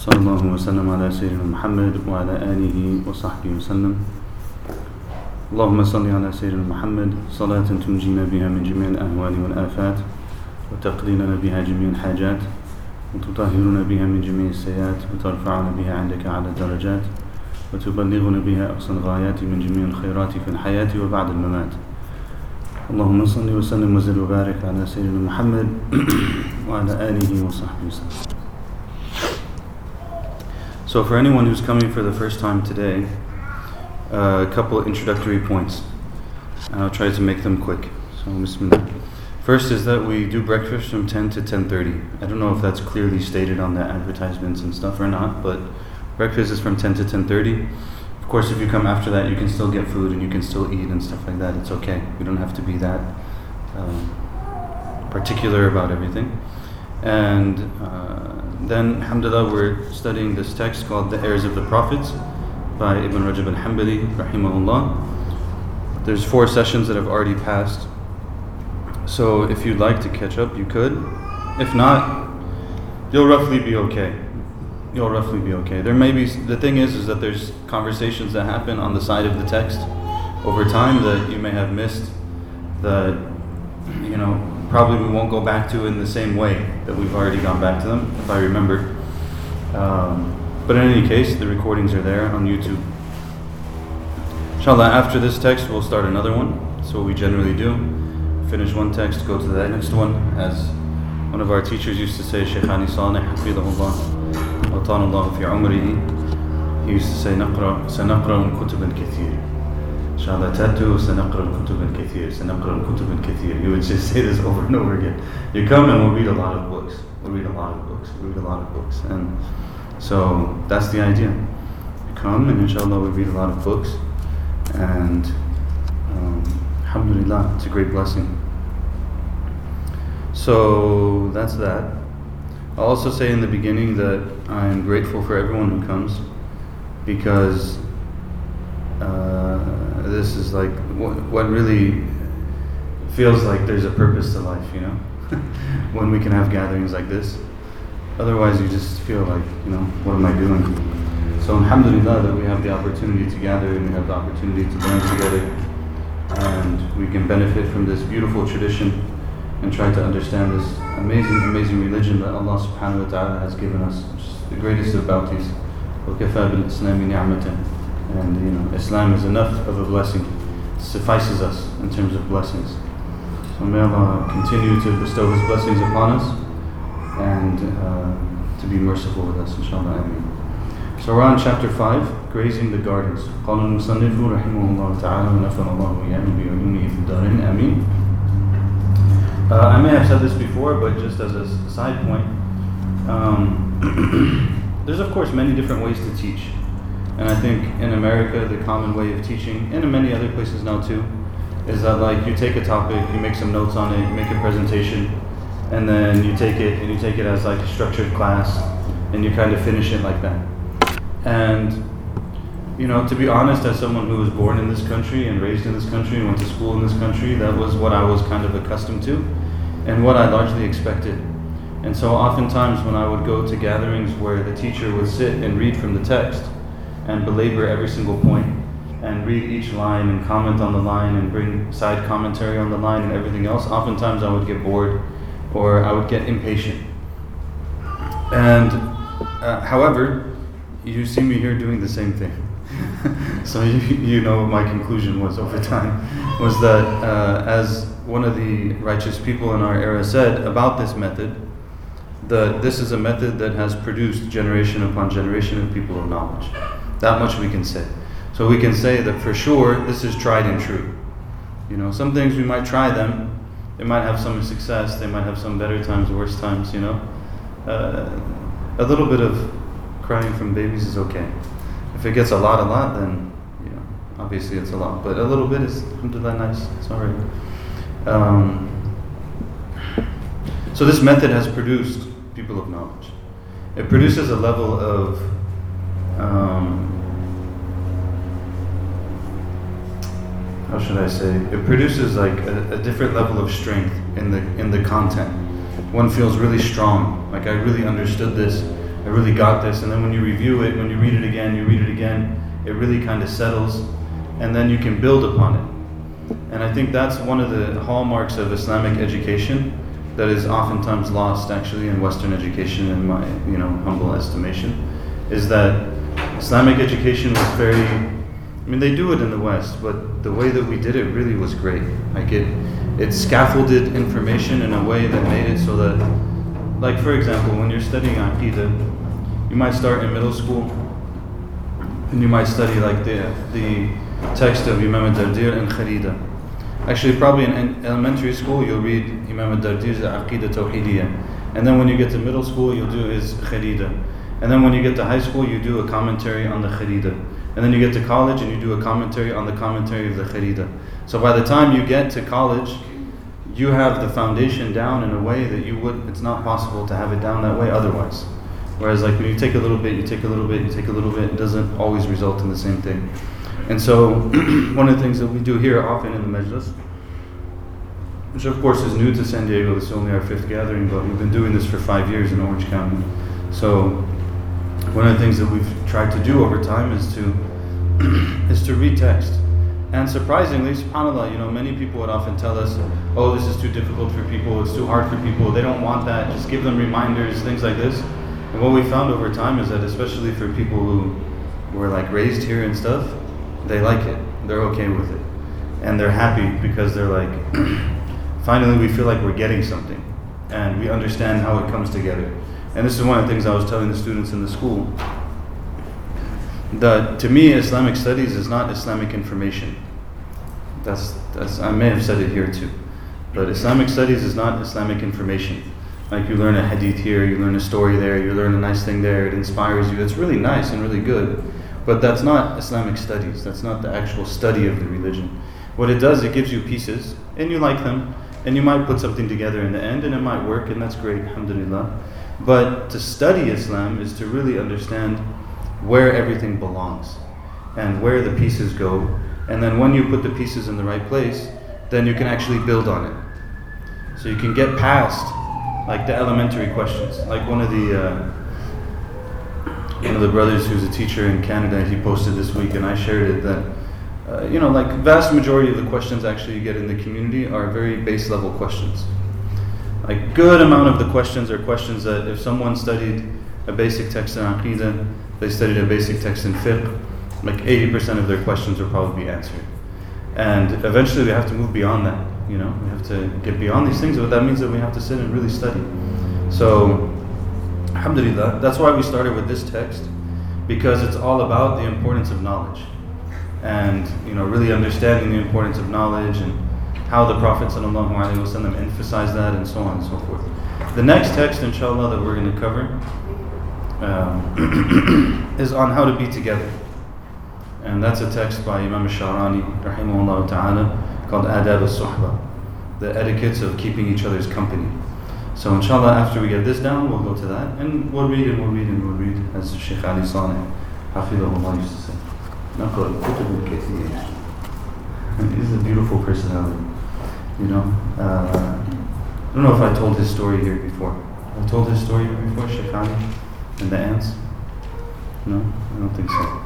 صلى الله وسلم على سيدنا محمد وعلى آله وصحبه وسلم. اللهم صل على سيدنا محمد. صلاة تنجينا بها من جميع الأهوال والآفات وتقضي لنا بها جميع الحاجات وتطهرنا بها من جميع السيئات وترفعنا بها عندك على الدرجات وتبلغنا بها أقصى الغايات من جميع الخيرات في الحياة وبعد الممات. اللهم صل وسلم وزد وبارك على سيدنا محمد وعلى آله وصحبه وسلم. So for anyone who's coming for the first time today, uh, a couple introductory points. I'll try to make them quick. So bismillah. First is that we do breakfast from 10 to 10.30. I don't know if that's clearly stated on the advertisements and stuff or not, but breakfast is from 10 to 10.30. Of course, if you come after that, you can still get food and you can still eat and stuff like that. It's okay. We don't have to be that um, particular about everything. And uh, then, alhamdulillah, we're studying this text called The Heirs of the Prophets by Ibn Rajab al Hanbali, rahimahullah. There's four sessions that have already passed. So if you'd like to catch up, you could. If not, you'll roughly be okay. You'll roughly be okay. There may be, the thing is, is that there's conversations that happen on the side of the text over time that you may have missed that, you know, probably we won't go back to in the same way that we've already gone back to them, if I remember. Um, but in any case, the recordings are there on YouTube. Inshallah, after this text, we'll start another one. That's what we generally do. Finish one text, go to the next one. As one of our teachers used to say, Shaykhani Salih, Hafidahullah, Allah fi umrihi, he used to say, نقرأ سنقرأ الكتب الكثير شهادته سنقرأ الكتب الكثير سنقرأ الكتب الكثير you would just say this over and over again you come and we'll read a lot of books we'll read a lot of books we'll read a lot of books and so that's the idea you come and inshallah we read a lot of books and um, alhamdulillah it's a great blessing so that's that I'll also say in the beginning that I'm grateful for everyone who comes because uh, this is like what, really feels like there's a purpose to life, you know, when we can have gatherings like this. Otherwise, you just feel like, you know, what am I doing? So, alhamdulillah, that we have the opportunity to gather and we have the opportunity to learn together, and we can benefit from this beautiful tradition and try to understand this amazing, amazing religion that Allah subhanahu wa ta'ala has given us, which is the greatest of bounties. And you know, Islam is enough of a blessing, it suffices us in terms of blessings. So may Allah continue to bestow His blessings upon us and uh, to be merciful with us, inshallah. Ameen. So we're on chapter 5, Grazing the Gardens. قال المصنف رحمه الله تعالى ونفر الله وإياه بعلومه في الدارين آمين. Uh, I may have said this before, but just as a side point, um, there's of course many different ways to teach. And I think in America, the common way of teaching, and in many other places now too, is that like you take a topic, you make some notes on it, you make a presentation, and then you take it and you take it as like a structured class, and you kind of finish it like that. And you know, to be honest, as someone who was born in this country and raised in this country and went to school in this country, that was what I was kind of accustomed to, and what I largely expected. And so, oftentimes, when I would go to gatherings where the teacher would sit and read from the text, and belabor every single point and read each line and comment on the line and bring side commentary on the line and everything else, oftentimes I would get bored or I would get impatient. And uh, however, you see me here doing the same thing. so you, you know my conclusion was over time was that uh, as one of the righteous people in our era said about this method, that this is a method that has produced generation upon generation of people of knowledge. That much we can say. So we can say that for sure this is tried and true. You know, some things we might try them, they might have some success, they might have some better times, worse times, you know. Uh, a little bit of crying from babies is okay. If it gets a lot, a lot, then, you know, obviously it's a lot. But a little bit is, alhamdulillah, nice. It's alright. Um, so this method has produced people of knowledge. It produces a level of um, how should I say? It produces like a, a, different level of strength in the in the content. One feels really strong. Like I really understood this. I really got this. And then when you review it, when you read it again, you read it again, it really kind of settles, and then you can build upon it. And I think that's one of the hallmarks of Islamic education that is oftentimes lost actually in Western education, in my you know humble estimation, is that Islamic education was very. I mean, they do it in the West, but the way that we did it really was great. Like it, it scaffolded information in a way that made it so that, like for example, when you're studying Aqidah, you might start in middle school, and you might study like the the text of Imam al-Dardir and Kharida. Actually, probably in elementary school, you'll read Imam al-Dardir's Aqidah Tawhidiyah. And then when you get to middle school, you'll do his Kharida. And then when you get to high school, you do a commentary on the Kharida. And then you get to college and you do a commentary on the commentary of the Kharida. So by the time you get to college, you have the foundation down in a way that you would, it's not possible to have it down that way otherwise. Whereas, like when you take a little bit, you take a little bit, you take a little bit, it doesn't always result in the same thing. And so, one of the things that we do here often in the Majlis, which of course is new to San Diego, this is only our fifth gathering, but we've been doing this for five years in Orange County. So, one of the things that we've tried to do over time is to is to read text. And surprisingly, subhanAllah, you know, many people would often tell us, oh, this is too difficult for people, it's too hard for people, they don't want that, just give them reminders, things like this. And what we found over time is that, especially for people who were like raised here and stuff, they like it, they're okay with it. And they're happy because they're like, finally, we feel like we're getting something and we understand how it comes together. And this is one of the things I was telling the students in the school. That to me, Islamic studies is not Islamic information. That's, that's I may have said it here too. But Islamic studies is not Islamic information. Like you learn a hadith here, you learn a story there, you learn a nice thing there, it inspires you. It's really nice and really good. But that's not Islamic studies. That's not the actual study of the religion. What it does, it gives you pieces, and you like them, and you might put something together in the end, and it might work, and that's great, alhamdulillah. But to study Islam is to really understand where everything belongs and where the pieces go. And then when you put the pieces in the right place, then you can actually build on it. So you can get past like the elementary questions. Like one of the uh, one of the brothers who's a teacher in Canada, he posted this week, and I shared it that. Uh, you know, like vast majority of the questions actually you get in the community are very base level questions a good amount of the questions are questions that if someone studied a basic text in Aqidah, they studied a basic text in fiqh, like 80% of their questions will probably be answered. And eventually we have to move beyond that, you know, we have to get beyond these things, but that means that we have to sit and really study. So, alhamdulillah, that's why we started with this text, because it's all about the importance of knowledge. And, you know, really understanding the importance of knowledge and how the Prophet ﷺ emphasized that, and so on and so forth. The next text, inshallah, that we're going to cover um, is on how to be together. And that's a text by Imam Sharani, rahimahullah ta'ala, called Adab al-Suhba, the etiquettes of keeping each other's company. So inshallah, after we get this down, we'll go to that, and we'll read and we'll read and we'll read, as Sheikh Ali Saleh, Hafidahullah used to say. He's a beautiful personality. You know, uh, I don't know if I told his story here before. I told his story here before, Sheikh Ali and the ants. No, I don't think so.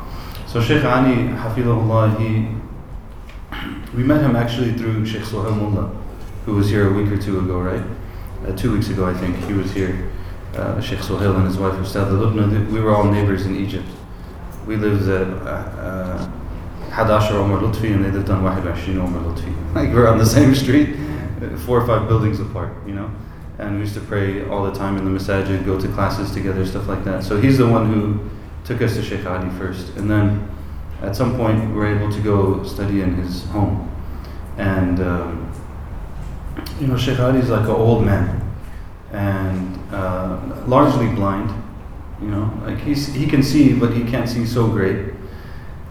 So Sheikh Ali, Hafidahullah, he we met him actually through Sheikh Sohail Mullah, who was here a week or two ago, right? Uh, two weeks ago, I think, he was here. Uh, Sheikh Sohail and his wife, Ustad Lubna, we were all neighbors in Egypt. We lived at uh, 11 Omar Lutfi and they lived on 21 Omar Lutfi. Like we're on the same street, four or five buildings apart, you know? And we used to pray all the time in the masajid, go to classes together, stuff like that. So he's the one who took us to Sheikh Ali first. And then at some point we were able to go study in his home. And, um, you know, Sheikh Ali is like an old man and uh, largely blind. You know, like he's, he can see, but he can't see so great.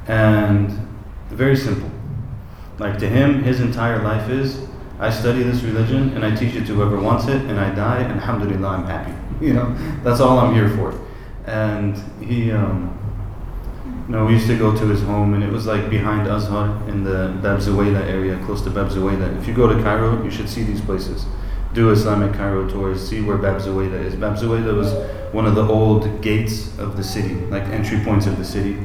And very simple. Like to him, his entire life is I study this religion and I teach it to whoever wants it and I die and alhamdulillah I'm happy. You know, that's all I'm here for. And he, um, you know, we used to go to his home and it was like behind Azhar in the Bab Zuwayla area, close to Bab Zuwayla. If you go to Cairo, you should see these places. do Islamic Cairo tours, see where Bab Zuwayla is. Bab Zuwayla was one of the old gates of the city, like entry points of the city.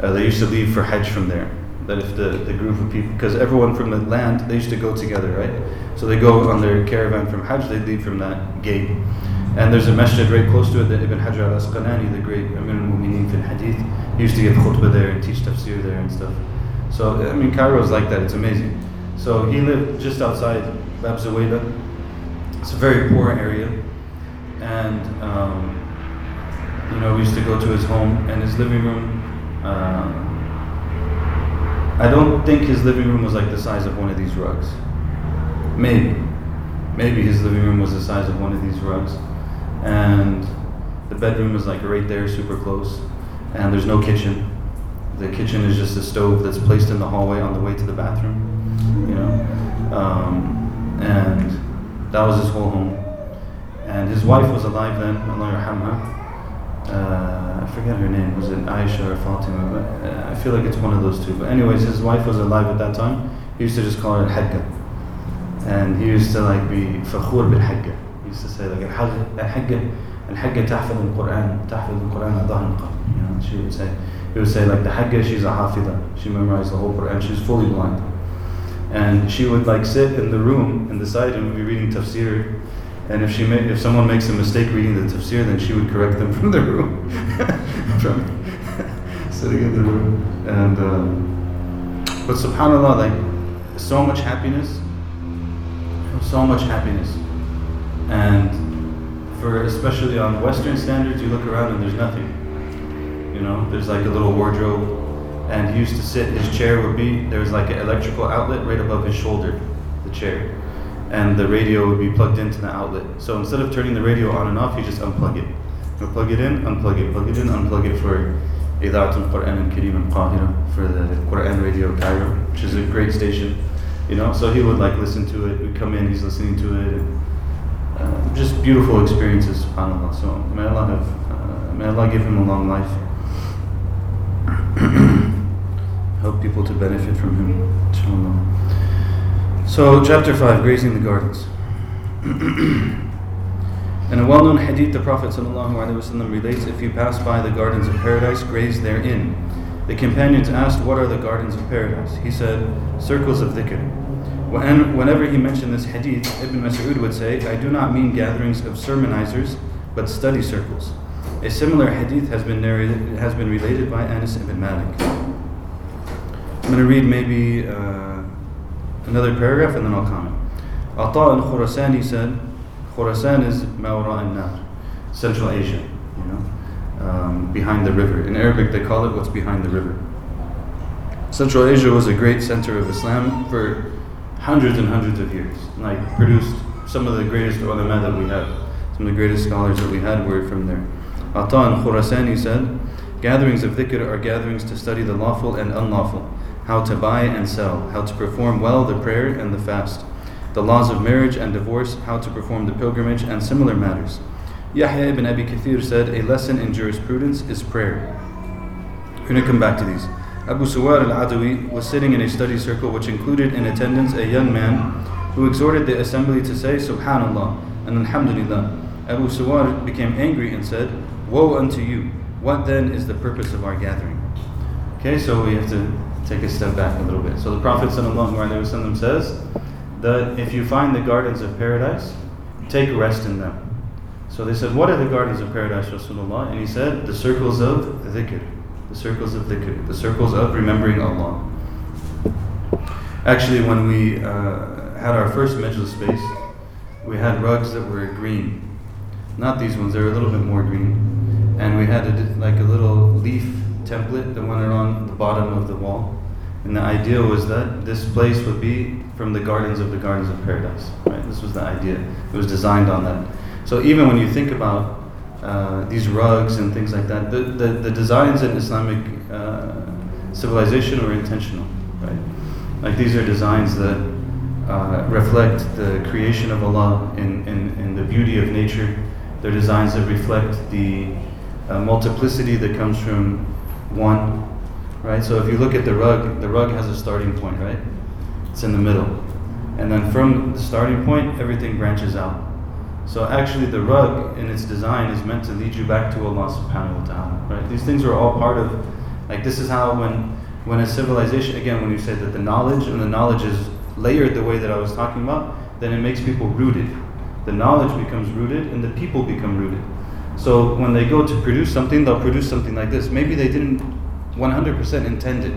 Uh, they used to leave for Hajj from there. That if the, the group of people, because everyone from the land, they used to go together, right? So they go on their caravan from Hajj, they leave from that gate. And there's a masjid right close to it that Ibn Hajar al Asqalani, the great Amir al Mu'mineen fil Hadith, used to give khutbah there and teach tafsir there and stuff. So, I mean, Cairo is like that, it's amazing. So he lived just outside Bab Zuwayla. It's a very poor area. And, um, you know, we used to go to his home and his living room. Uh, I don't think his living room was like the size of one of these rugs. Maybe. Maybe his living room was the size of one of these rugs. And the bedroom was like right there, super close. And there's no kitchen. The kitchen is just a stove that's placed in the hallway on the way to the bathroom, you know. Um, and that was his whole home. And his wife was alive then, Allah. Uh, I forget her name. Was it Aisha or Fatima? But uh, I feel like it's one of those two. But anyways, his wife was alive at that time. He used to just call her Hagga. And he used to like be fakhur bil Hagga. He used to say like Al-Hagga, Al-Hagga tahfid al-Quran, tahfid al-Quran adhan You know, she would say, he would say like the Hagga, she's a hafida. She memorized the whole Quran. She's fully blind. And she would like sit in the room in the side and would be reading tafsir and if she if someone makes a mistake reading the tafsir, then she would correct them from the room, from sitting in the room. And um, but Subhanallah, like so much happiness, so much happiness, and for especially on Western standards, you look around and there's nothing. You know, there's like a little wardrobe, and he used to sit. His chair would be there was like an electrical outlet right above his shoulder, the chair and the radio would be plugged into the outlet. So instead of turning the radio on and off, you just unplug it. You plug it in, unplug it, plug it in, unplug it for and Kareem and Qahira for the Quran Radio Cairo, which is a great station. You know, so he would like listen to it. We'd come in, he's listening to it, and uh, just beautiful experiences. Subhanallah. So may Allah have, uh, may Allah give him a long life. Help people to benefit from him. Inshallah. So, chapter 5 Grazing the Gardens. In a well known hadith, the Prophet ﷺ relates if you pass by the gardens of paradise, graze therein. The companions asked, What are the gardens of paradise? He said, Circles of dhikr. Whenever he mentioned this hadith, Ibn Mas'ud would say, I do not mean gatherings of sermonizers, but study circles. A similar hadith has been, narrated, has been related by Anas ibn Malik. I'm going to read maybe. Uh, another paragraph and then I'll comment. Ata al Khurasani said, Khurasan is Mawra al Nahr, Central Asia, you know, um, behind the river. In Arabic, they call it what's behind the river. Central Asia was a great center of Islam for hundreds and hundreds of years. Like produced some of the greatest ulama that we have. Some of the greatest scholars that we had were from there. Ata al Khurasani said, Gatherings of dhikr are gatherings to study the lawful and unlawful how to buy and sell, how to perform well the prayer and the fast, the laws of marriage and divorce, how to perform the pilgrimage, and similar matters. Yahya ibn Abi Kathir said, A lesson in jurisprudence is prayer. We're going to come back to these. Abu Suwar al Adawi was sitting in a study circle which included in attendance a young man who exhorted the assembly to say Subhanallah and Alhamdulillah. Abu Suwar became angry and said, Woe unto you! What then is the purpose of our gathering? Okay, so we have to take a step back a little bit. So the Prophet says that if you find the gardens of paradise, take rest in them. So they said, What are the gardens of paradise, Rasulullah? And he said, The circles of dhikr, the circles of dhikr, the circles of remembering Allah. Actually, when we uh, had our first majlis space, we had rugs that were green. Not these ones, they were a little bit more green. And we had a, like a little leaf template that went around the bottom of the wall. And the idea was that this place would be from the gardens of the gardens of paradise. Right? This was the idea. It was designed on that. So even when you think about uh, these rugs and things like that, the, the, the designs in Islamic uh, civilization were intentional. Right? Like these are designs that uh, reflect the creation of Allah in, in, in the beauty of nature. They're designs that reflect the uh, multiplicity that comes from one, right? So if you look at the rug, the rug has a starting point, right? It's in the middle. And then from the starting point, everything branches out. So actually, the rug in its design is meant to lead you back to Allah subhanahu wa ta'ala. Right? These things are all part of, like, this is how when, when a civilization, again, when you say that the knowledge and the knowledge is layered the way that I was talking about, then it makes people rooted. The knowledge becomes rooted and the people become rooted. So when they go to produce something, they'll produce something like this. Maybe they didn't 100% intend it.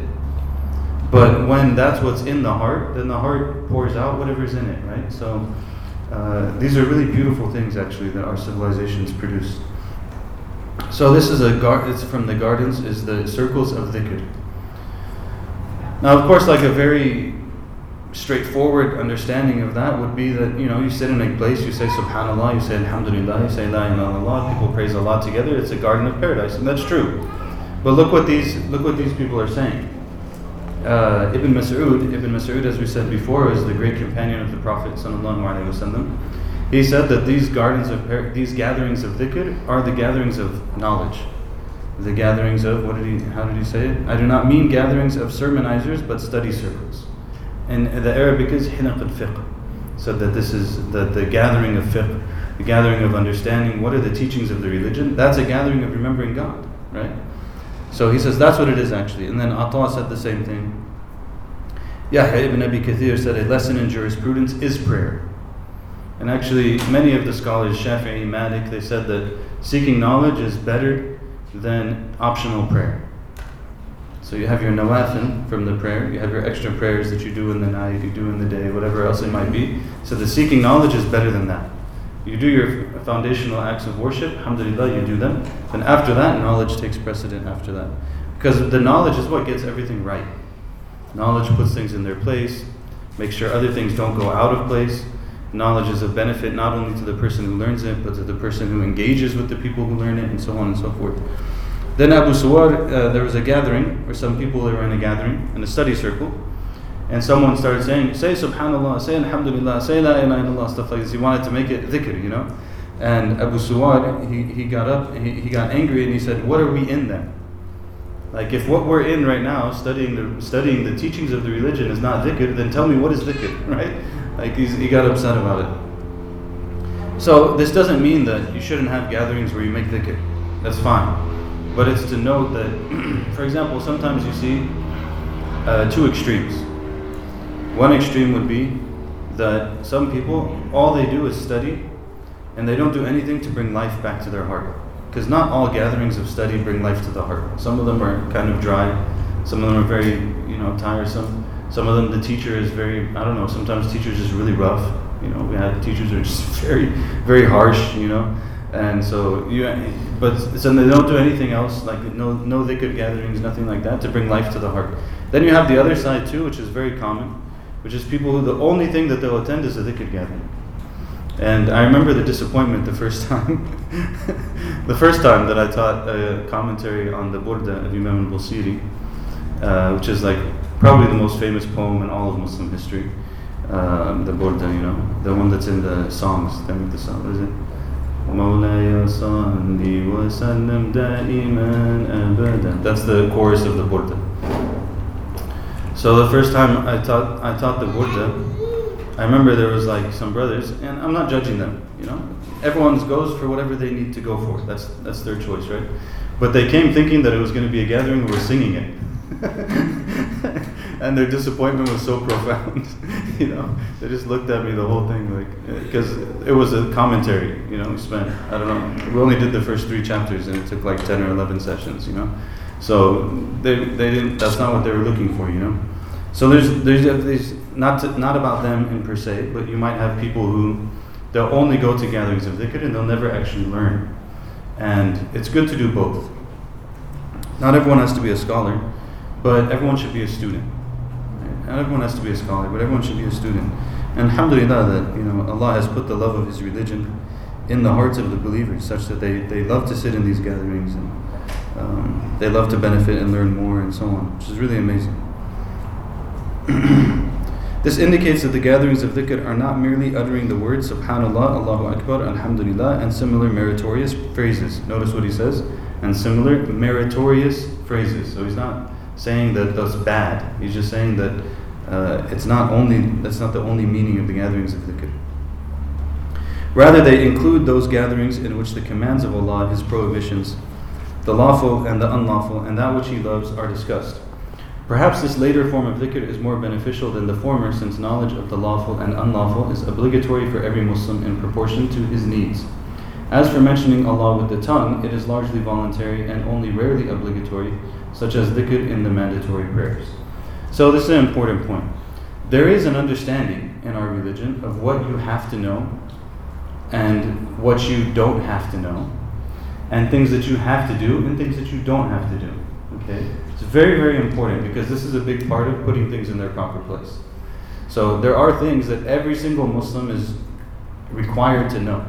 But when that's what's in the heart, then the heart pours out whatever's in it, right? So uh, these are really beautiful things, actually, that our civilizations produce. So this is a gar- it's from the gardens is the circles of dhikr. Now, of course, like a very straightforward understanding of that would be that you know you sit in a place, you say Subhanallah, you say Alhamdulillah, you say La ilaha illallah. People praise Allah together. It's a garden of paradise, and that's true. But look what these look what these people are saying. Uh, Ibn Mas'ud, Ibn Mas'ud, as we said before, is the great companion of the Prophet sallallahu Alaihi Wasallam. He said that these gardens of par- these gatherings of dhikr are the gatherings of knowledge, the gatherings of what did he? How did he say it? I do not mean gatherings of sermonizers, but study circles. And the Arabic is hilaq al fiqh, so that this is the, the gathering of fiqh, the gathering of understanding what are the teachings of the religion. That's a gathering of remembering God, right? So he says that's what it is actually. And then Ata said the same thing. Yahya ibn Abi Kathir said a lesson in jurisprudence is prayer. And actually, many of the scholars, Shafi'i, Malik, they said that seeking knowledge is better than optional prayer. So you have your nawafil from the prayer, you have your extra prayers that you do in the night, you do in the day, whatever else it might be. So the seeking knowledge is better than that. You do your foundational acts of worship, alhamdulillah, you do them. Then after that, knowledge takes precedent after that. Because the knowledge is what gets everything right. Knowledge puts things in their place, makes sure other things don't go out of place. Knowledge is of benefit not only to the person who learns it, but to the person who engages with the people who learn it, and so on and so forth. Then Abu Suwar, uh, there was a gathering, or some people were in a gathering, in a study circle, and someone started saying, say subhanallah, say alhamdulillah, say la ilaha illallah, stuff like this. He wanted to make it dhikr, you know. And Abu Suwar, he, he got up, he, he got angry, and he said, what are we in then? Like if what we're in right now, studying the studying the teachings of the religion is not dhikr, then tell me what is dhikr, right? Like he got upset about it. So this doesn't mean that you shouldn't have gatherings where you make dhikr. That's fine. But it's to note that, for example, sometimes you see uh, two extremes. One extreme would be that some people, all they do is study and they don't do anything to bring life back to their heart. Because not all gatherings of study bring life to the heart. Some of them are kind of dry, some of them are very, you know, tiresome. Some of them, the teacher is very, I don't know, sometimes teachers just really rough. You know, we had teachers are just very, very harsh, you know. And so you, but so they don't do anything else, like no no dhikr gatherings, nothing like that, to bring life to the heart. Then you have the other side too, which is very common, which is people who the only thing that they'll attend is a dhikr gathering. And I remember the disappointment the first time, the first time that I taught a commentary on the Burda of Imam al-Busiri, uh, which is like probably the most famous poem in all of Muslim history. Uh, the Burda, you know, the one that's in the songs. Make the song. Is it? مولاي صل وسلم دائما أبدا That's the chorus of the Burda. So the first time I taught I taught the Burda, I remember there was like some brothers, and I'm not judging them, you know. Everyone goes for whatever they need to go for. That's that's their choice, right? But they came thinking that it was going to be a gathering where we're singing it. and their disappointment was so profound. you know, they just looked at me the whole thing like because it was a commentary. You know, we spent I don't know. We only did the first three chapters, and it took like ten or eleven sessions. You know, so they they didn't. That's not what they were looking for. You know, so there's there's, there's not to, not about them in per se, but you might have people who they'll only go to gatherings of dhikr and they'll never actually learn. And it's good to do both. Not everyone has to be a scholar, but everyone should be a student. Not everyone has to be a scholar, but everyone should be a student. And alhamdulillah that you know Allah has put the love of His religion in the hearts of the believers, such that they, they love to sit in these gatherings and um, they love to benefit and learn more and so on, which is really amazing. this indicates that the gatherings of dhikr are not merely uttering the words Subhanallah, Allahu Akbar, Alhamdulillah, and similar meritorious phrases. Notice what he says, and similar meritorious phrases. So he's not saying that that's bad. He's just saying that uh, it's not only that's not the only meaning of the gatherings of dhikr. Rather, they include those gatherings in which the commands of Allah, His prohibitions, the lawful and the unlawful, and that which He loves are discussed. Perhaps this later form of dhikr is more beneficial than the former, since knowledge of the lawful and unlawful is obligatory for every Muslim in proportion to his needs. As for mentioning Allah with the tongue, it is largely voluntary and only rarely obligatory, such as dhikr in the mandatory prayers. So, this is an important point. There is an understanding in our religion of what you have to know and what you don't have to know, and things that you have to do and things that you don't have to do. Okay? It's very, very important because this is a big part of putting things in their proper place. So, there are things that every single Muslim is required to know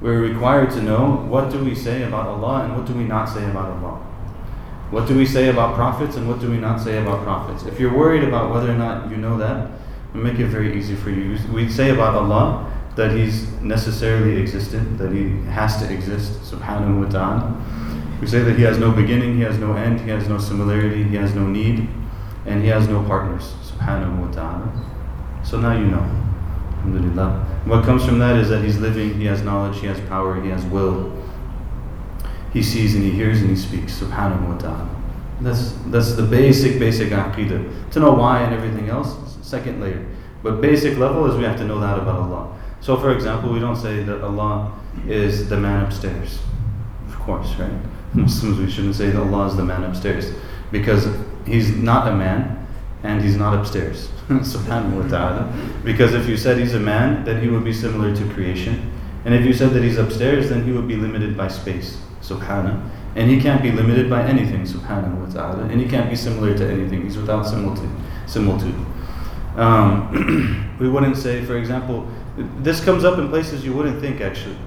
we're required to know what do we say about Allah and what do we not say about Allah. What do we say about prophets and what do we not say about prophets? If you're worried about whether or not you know that, we make it very easy for you. We say about Allah that He's necessarily existent, that He has to exist, subhanahu wa ta'ala. We say that He has no beginning, He has no end, He has no similarity, He has no need, and He has no partners, subhanahu wa ta'ala. So now you know. Alhamdulillah. What comes from that is that he's living, he has knowledge, he has power, he has will. He sees and he hears and he speaks. Subhanahu wa ta'ala. That's, that's the basic, basic aqidah. To know why and everything else, second layer. But basic level is we have to know that about Allah. So, for example, we don't say that Allah is the man upstairs. Of course, right? Muslims, we shouldn't say that Allah is the man upstairs because He's not a man and He's not upstairs. subhanahu wa ta'ala. Because if you said he's a man, then he would be similar to creation. And if you said that he's upstairs, then he would be limited by space, subhanahu. And he can't be limited by anything, subhanahu wa ta'ala. And he can't be similar to anything. He's without similitude. similitude. Um, we wouldn't say, for example, this comes up in places you wouldn't think actually.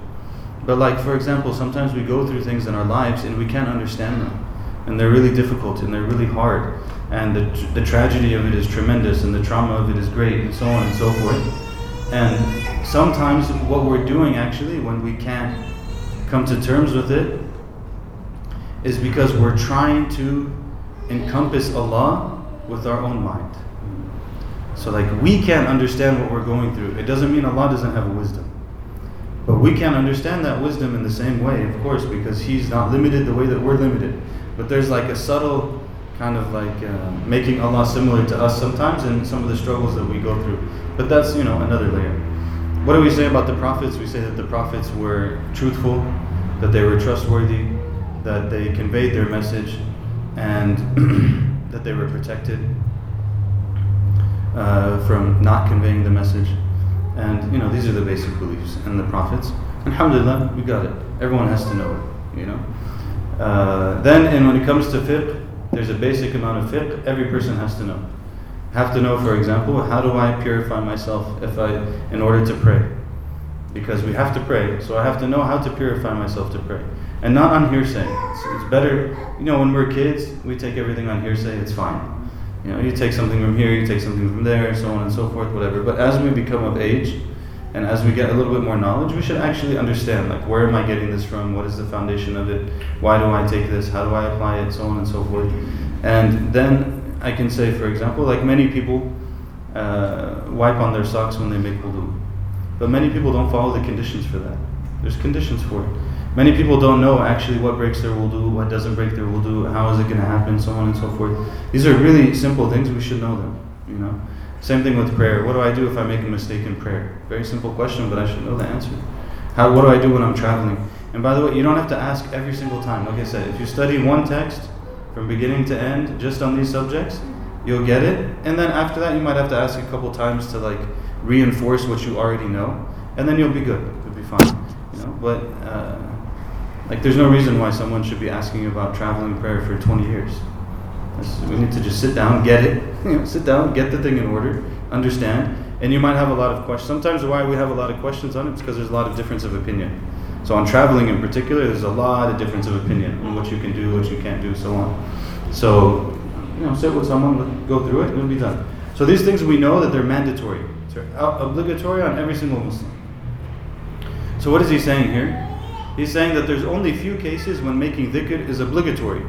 But like, for example, sometimes we go through things in our lives and we can't understand them. And they're really difficult and they're really hard and the, the tragedy of it is tremendous and the trauma of it is great and so on and so forth and sometimes what we're doing actually when we can't come to terms with it is because we're trying to encompass Allah with our own mind so like we can't understand what we're going through it doesn't mean Allah doesn't have wisdom but we can't understand that wisdom in the same way of course because he's not limited the way that we're limited but there's like a subtle kind of like uh, making Allah similar to us sometimes in some of the struggles that we go through. But that's, you know, another layer. What do we say about the prophets? We say that the prophets were truthful, that they were trustworthy, that they conveyed their message, and that they were protected uh, from not conveying the message. And, you know, these are the basic beliefs and the prophets. Alhamdulillah, we got it. Everyone has to know it, you know. Uh, then, and when it comes to fiqh, there's a basic amount of fiqh every person has to know. Have to know, for example, how do I purify myself if I, in order to pray? Because we have to pray, so I have to know how to purify myself to pray, and not on hearsay. It's, it's better, you know, when we're kids, we take everything on hearsay. It's fine. You know, you take something from here, you take something from there, so on and so forth, whatever. But as we become of age, and as we get a little bit more knowledge, we should actually understand like where am I getting this from? What is the foundation of it? Why do I take this? How do I apply it? So on and so forth. And then I can say, for example, like many people uh, wipe on their socks when they make wudu. But many people don't follow the conditions for that. There's conditions for it. Many people don't know actually what breaks their wudu, what doesn't break their wudu, how is it going to happen, so on and so forth. These are really simple things. We should know them, you know. Same thing with prayer. What do I do if I make a mistake in prayer? Very simple question, but I should know the answer. How, what do I do when I'm traveling? And by the way, you don't have to ask every single time. Like I said, if you study one text from beginning to end just on these subjects, you'll get it. And then after that, you might have to ask a couple times to like reinforce what you already know, and then you'll be good. You'll be fine. You know, but uh, like there's no reason why someone should be asking about traveling prayer for 20 years. We need to just sit down, get it, you know, sit down, get the thing in order, understand, and you might have a lot of questions. Sometimes why we have a lot of questions on it is because there's a lot of difference of opinion. So on traveling in particular, there's a lot of difference of opinion on what you can do, what you can't do, so on. So, you know, sit with someone, go through it, and it'll be done. So these things we know that they're mandatory. They're obligatory on every single Muslim. So what is he saying here? He's saying that there's only a few cases when making dhikr is obligatory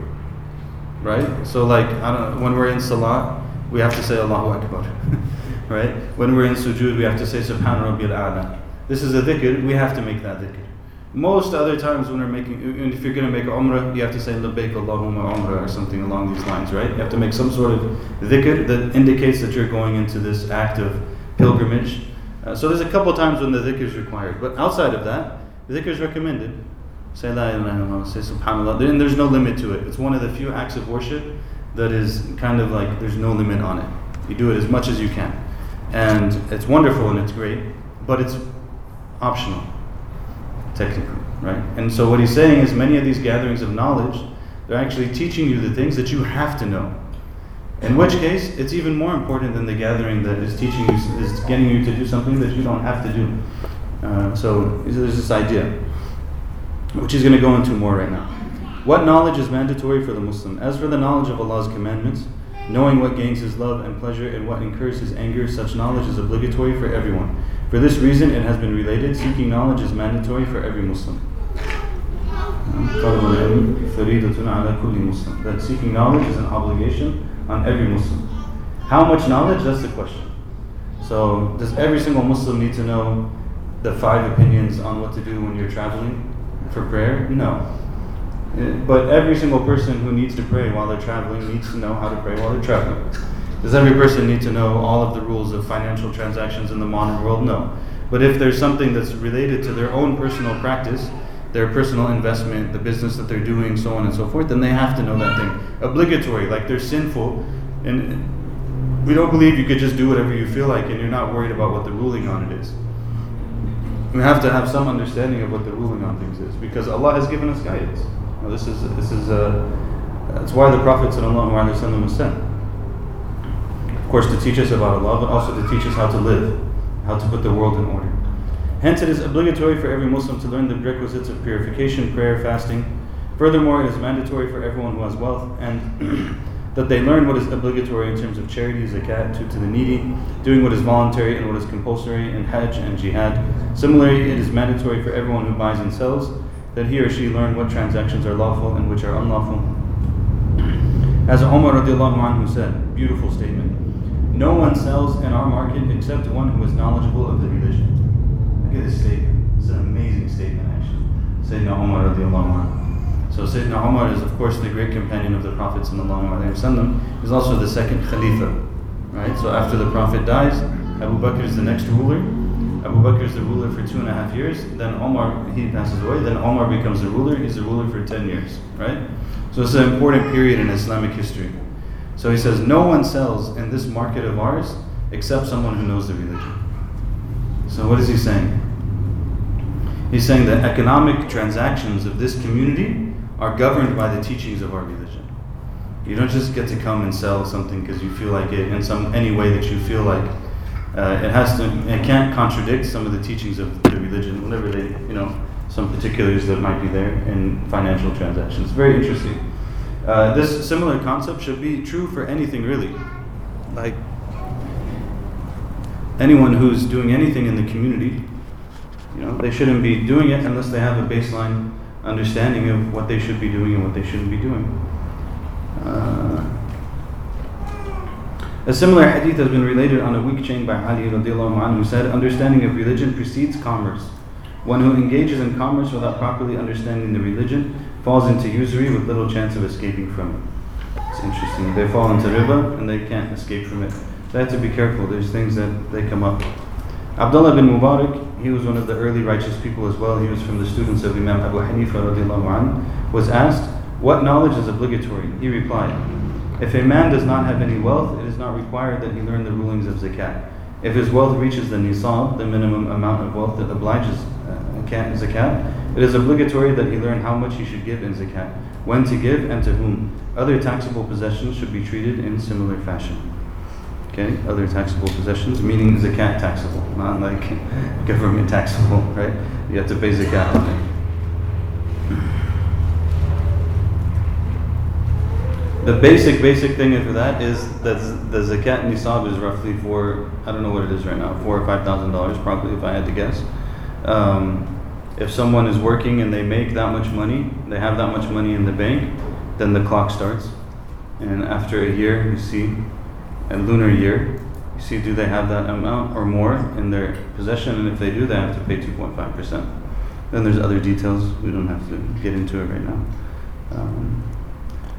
right? So like I don't know, when we're in salah we have to say Allahu Akbar. right? When we're in sujood, we have to say Subhan Rabbil A'la. This is a dhikr, we have to make that dhikr. Most other times when we're making, and if you're going to make umrah, you have to say labbaik Allahumma umrah or something along these lines, right? You have to make some sort of dhikr that indicates that you're going into this act of pilgrimage. Uh, so there's a couple times when the dhikr is required. But outside of that, dhikr is recommended. Say la ilaha illallah, say subhanallah. And there's no limit to it. It's one of the few acts of worship that is kind of like there's no limit on it. You do it as much as you can. And it's wonderful and it's great, but it's optional technically, right? And so what he's saying is many of these gatherings of knowledge, they're actually teaching you the things that you have to know. In which case, it's even more important than the gathering that is teaching you, is getting you to do something that you don't have to do. Uh, so there's this idea, which he's going to go into more right now. What knowledge is mandatory for the Muslim? As for the knowledge of Allah's commandments, knowing what gains his love and pleasure and what incurs his anger, such knowledge is obligatory for everyone. For this reason, it has been related seeking knowledge is mandatory for every Muslim. That seeking knowledge is an obligation on every Muslim. How much knowledge? That's the question. So, does every single Muslim need to know the five opinions on what to do when you're traveling for prayer? No. Eh, but every single person who needs to pray while they're traveling needs to know how to pray while they're traveling. Does every person need to know all of the rules of financial transactions in the modern world? No. But if there's something that's related to their own personal practice, their personal investment, the business that they're doing, so on and so forth, then they have to know that thing. Obligatory, like they're sinful, and we don't believe you could just do whatever you feel like and you're not worried about what the ruling on it is. We have to have some understanding of what the ruling on things is because Allah has given us guidance. Now this is this is uh, that's why the Prophet was sent Of course, to teach us about Allah, but also to teach us how to live, how to put the world in order. Hence, it is obligatory for every Muslim to learn the requisites of purification, prayer, fasting. Furthermore, it is mandatory for everyone who has wealth and that they learn what is obligatory in terms of charity, zakat, to, to the needy, doing what is voluntary and what is compulsory in Hajj and Jihad. Similarly, it is mandatory for everyone who buys and sells that he or she learn what transactions are lawful and which are unlawful. As Umar radiallahu anhu said, beautiful statement. No one sells in our market except one who is knowledgeable of the religion. Look at this statement. It's an amazing statement, actually. Sayyidina Umar radiallahu anhu. So Sayyidina Umar is, of course, the great companion of the Prophet sallallahu He's also the second Khalifa, right? So after the Prophet dies, Abu Bakr is the next ruler. Abu Bakr is the ruler for two and a half years. Then Omar, he passes away. Then Omar becomes the ruler. He's the ruler for 10 years, right? So it's an important period in Islamic history. So he says, No one sells in this market of ours except someone who knows the religion. So what is he saying? He's saying that economic transactions of this community are governed by the teachings of our religion. You don't just get to come and sell something because you feel like it in some any way that you feel like. Uh, it has to. It can't contradict some of the teachings of the religion, whenever they, you know, some particulars that might be there in financial transactions. Very interesting. Uh, this similar concept should be true for anything really. Like anyone who's doing anything in the community, you know, they shouldn't be doing it unless they have a baseline understanding of what they should be doing and what they shouldn't be doing. Uh, a similar hadith has been related on a weak chain by Ali radiallahu anhu who said, Understanding of religion precedes commerce. One who engages in commerce without properly understanding the religion falls into usury with little chance of escaping from it. It's interesting. They fall into riba and they can't escape from it. They have to be careful. There's things that they come up. Abdullah bin Mubarak, he was one of the early righteous people as well. He was from the students of Imam Abu Hanifa radiallahu was asked, What knowledge is obligatory? He replied, If a man does not have any wealth, it is not required that he learn the rulings of zakat. If his wealth reaches the nisab, the minimum amount of wealth that obliges uh, zakat, it is obligatory that he learn how much he should give in zakat, when to give, and to whom. Other taxable possessions should be treated in similar fashion. Okay, other taxable possessions, meaning zakat taxable, not like government taxable, right? You have to pay zakat on it. The basic, basic thing for that is that the zakat nisab is roughly for, I don't know what it is right now, four or five thousand dollars, probably, if I had to guess. Um, if someone is working and they make that much money, they have that much money in the bank, then the clock starts. And after a year, you see, a lunar year. You see, do they have that amount or more in their possession? And if they do, they have to pay 2.5%. Then there's other details. We don't have to get into it right now. Um,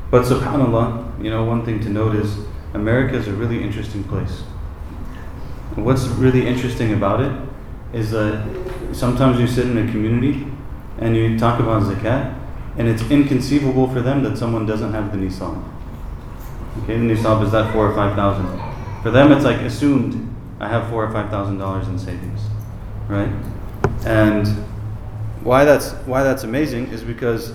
but subhanAllah, you know, one thing to note is America is a really interesting place. And what's really interesting about it is that sometimes you sit in a community and you talk about zakat, and it's inconceivable for them that someone doesn't have the nisab. Okay, the nisab is that four or five thousand. For them, it's like assumed I have four or five thousand dollars in savings, right? And why that's why that's amazing is because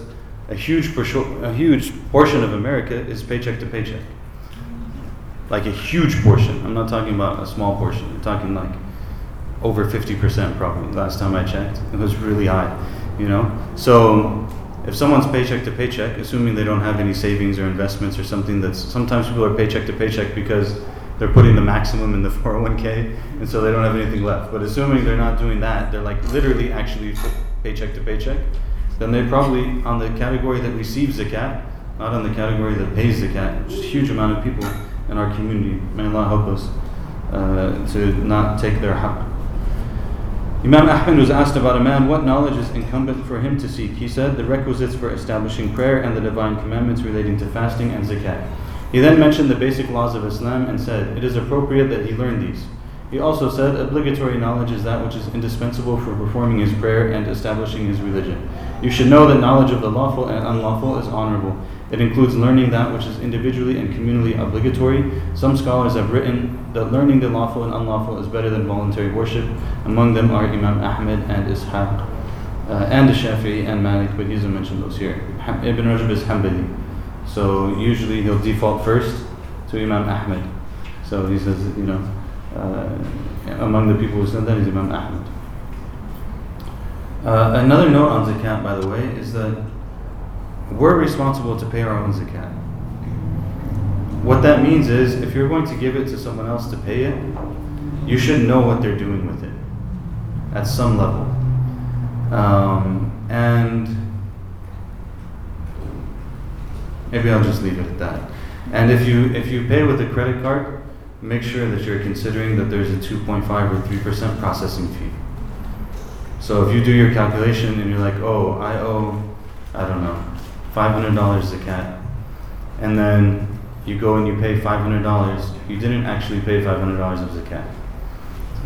a huge a huge portion of America is paycheck to paycheck. Like a huge portion. I'm not talking about a small portion. I'm talking like over 50% probably. Last time I checked, it was really high. You know, so if someone's paycheck to paycheck, assuming they don't have any savings or investments or something that's sometimes people are paycheck to paycheck because they're putting the maximum in the 401k and so they don't have anything left. But assuming they're not doing that, they're like literally actually paycheck to paycheck, then they're probably on the category that receives zakat, not on the category that pays zakat. Just a huge amount of people in our community. May Allah help us uh, to not take their haqq. Imam Ahmad was asked about a man what knowledge is incumbent for him to seek. He said, the requisites for establishing prayer and the divine commandments relating to fasting and zakat. He then mentioned the basic laws of Islam and said, it is appropriate that he learn these. He also said, obligatory knowledge is that which is indispensable for performing his prayer and establishing his religion. You should know that knowledge of the lawful and unlawful is honorable. It includes learning that which is individually and communally obligatory. Some scholars have written that learning the lawful and unlawful is better than voluntary worship. Among them are Imam Ahmed and Ishaq, uh, and Shafi'i and Malik, but he doesn't mention those here. Ibn Rajab is Hanbali. So usually he'll default first to Imam Ahmed. So he says, you know, among the people who said that is Imam Ahmed. Uh, another note on zakat, by the way, is that we're responsible to pay our own zakat. What that means is if you're going to give it to someone else to pay it, you should know what they're doing with it at some level. Um, and maybe I'll just leave it at that. And if you if you pay with a credit card, make sure that you're considering that there's a 2.5 or 3% processing fee. So if you do your calculation and you're like, oh, I owe, I don't know, $500 zakat, and then you go and you pay $500, you didn't actually pay $500 of zakat.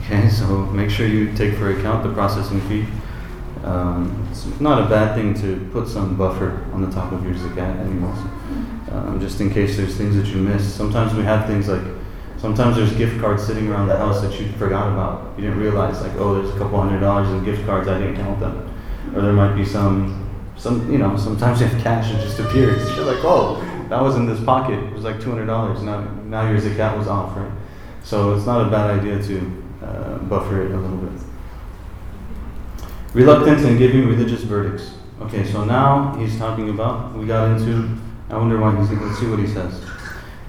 Okay, so make sure you take for account the processing fee. Um, it's not a bad thing to put some buffer on the top of your zakat anyways, um, just in case there's things that you miss. Sometimes we have things like, sometimes there's gift cards sitting around the house that you forgot about. You didn't realize, like, oh, there's a couple hundred dollars in gift cards, I didn't count them. Or there might be some some, you know, sometimes you have cash it just appears. You're like, oh, that was in this pocket. It was like two hundred dollars. Now, now your zakat was off, right? So it's not a bad idea to uh, buffer it a little bit. Reluctance in giving religious verdicts. Okay, so now he's talking about. We got into. I wonder why he's. Let's see what he says.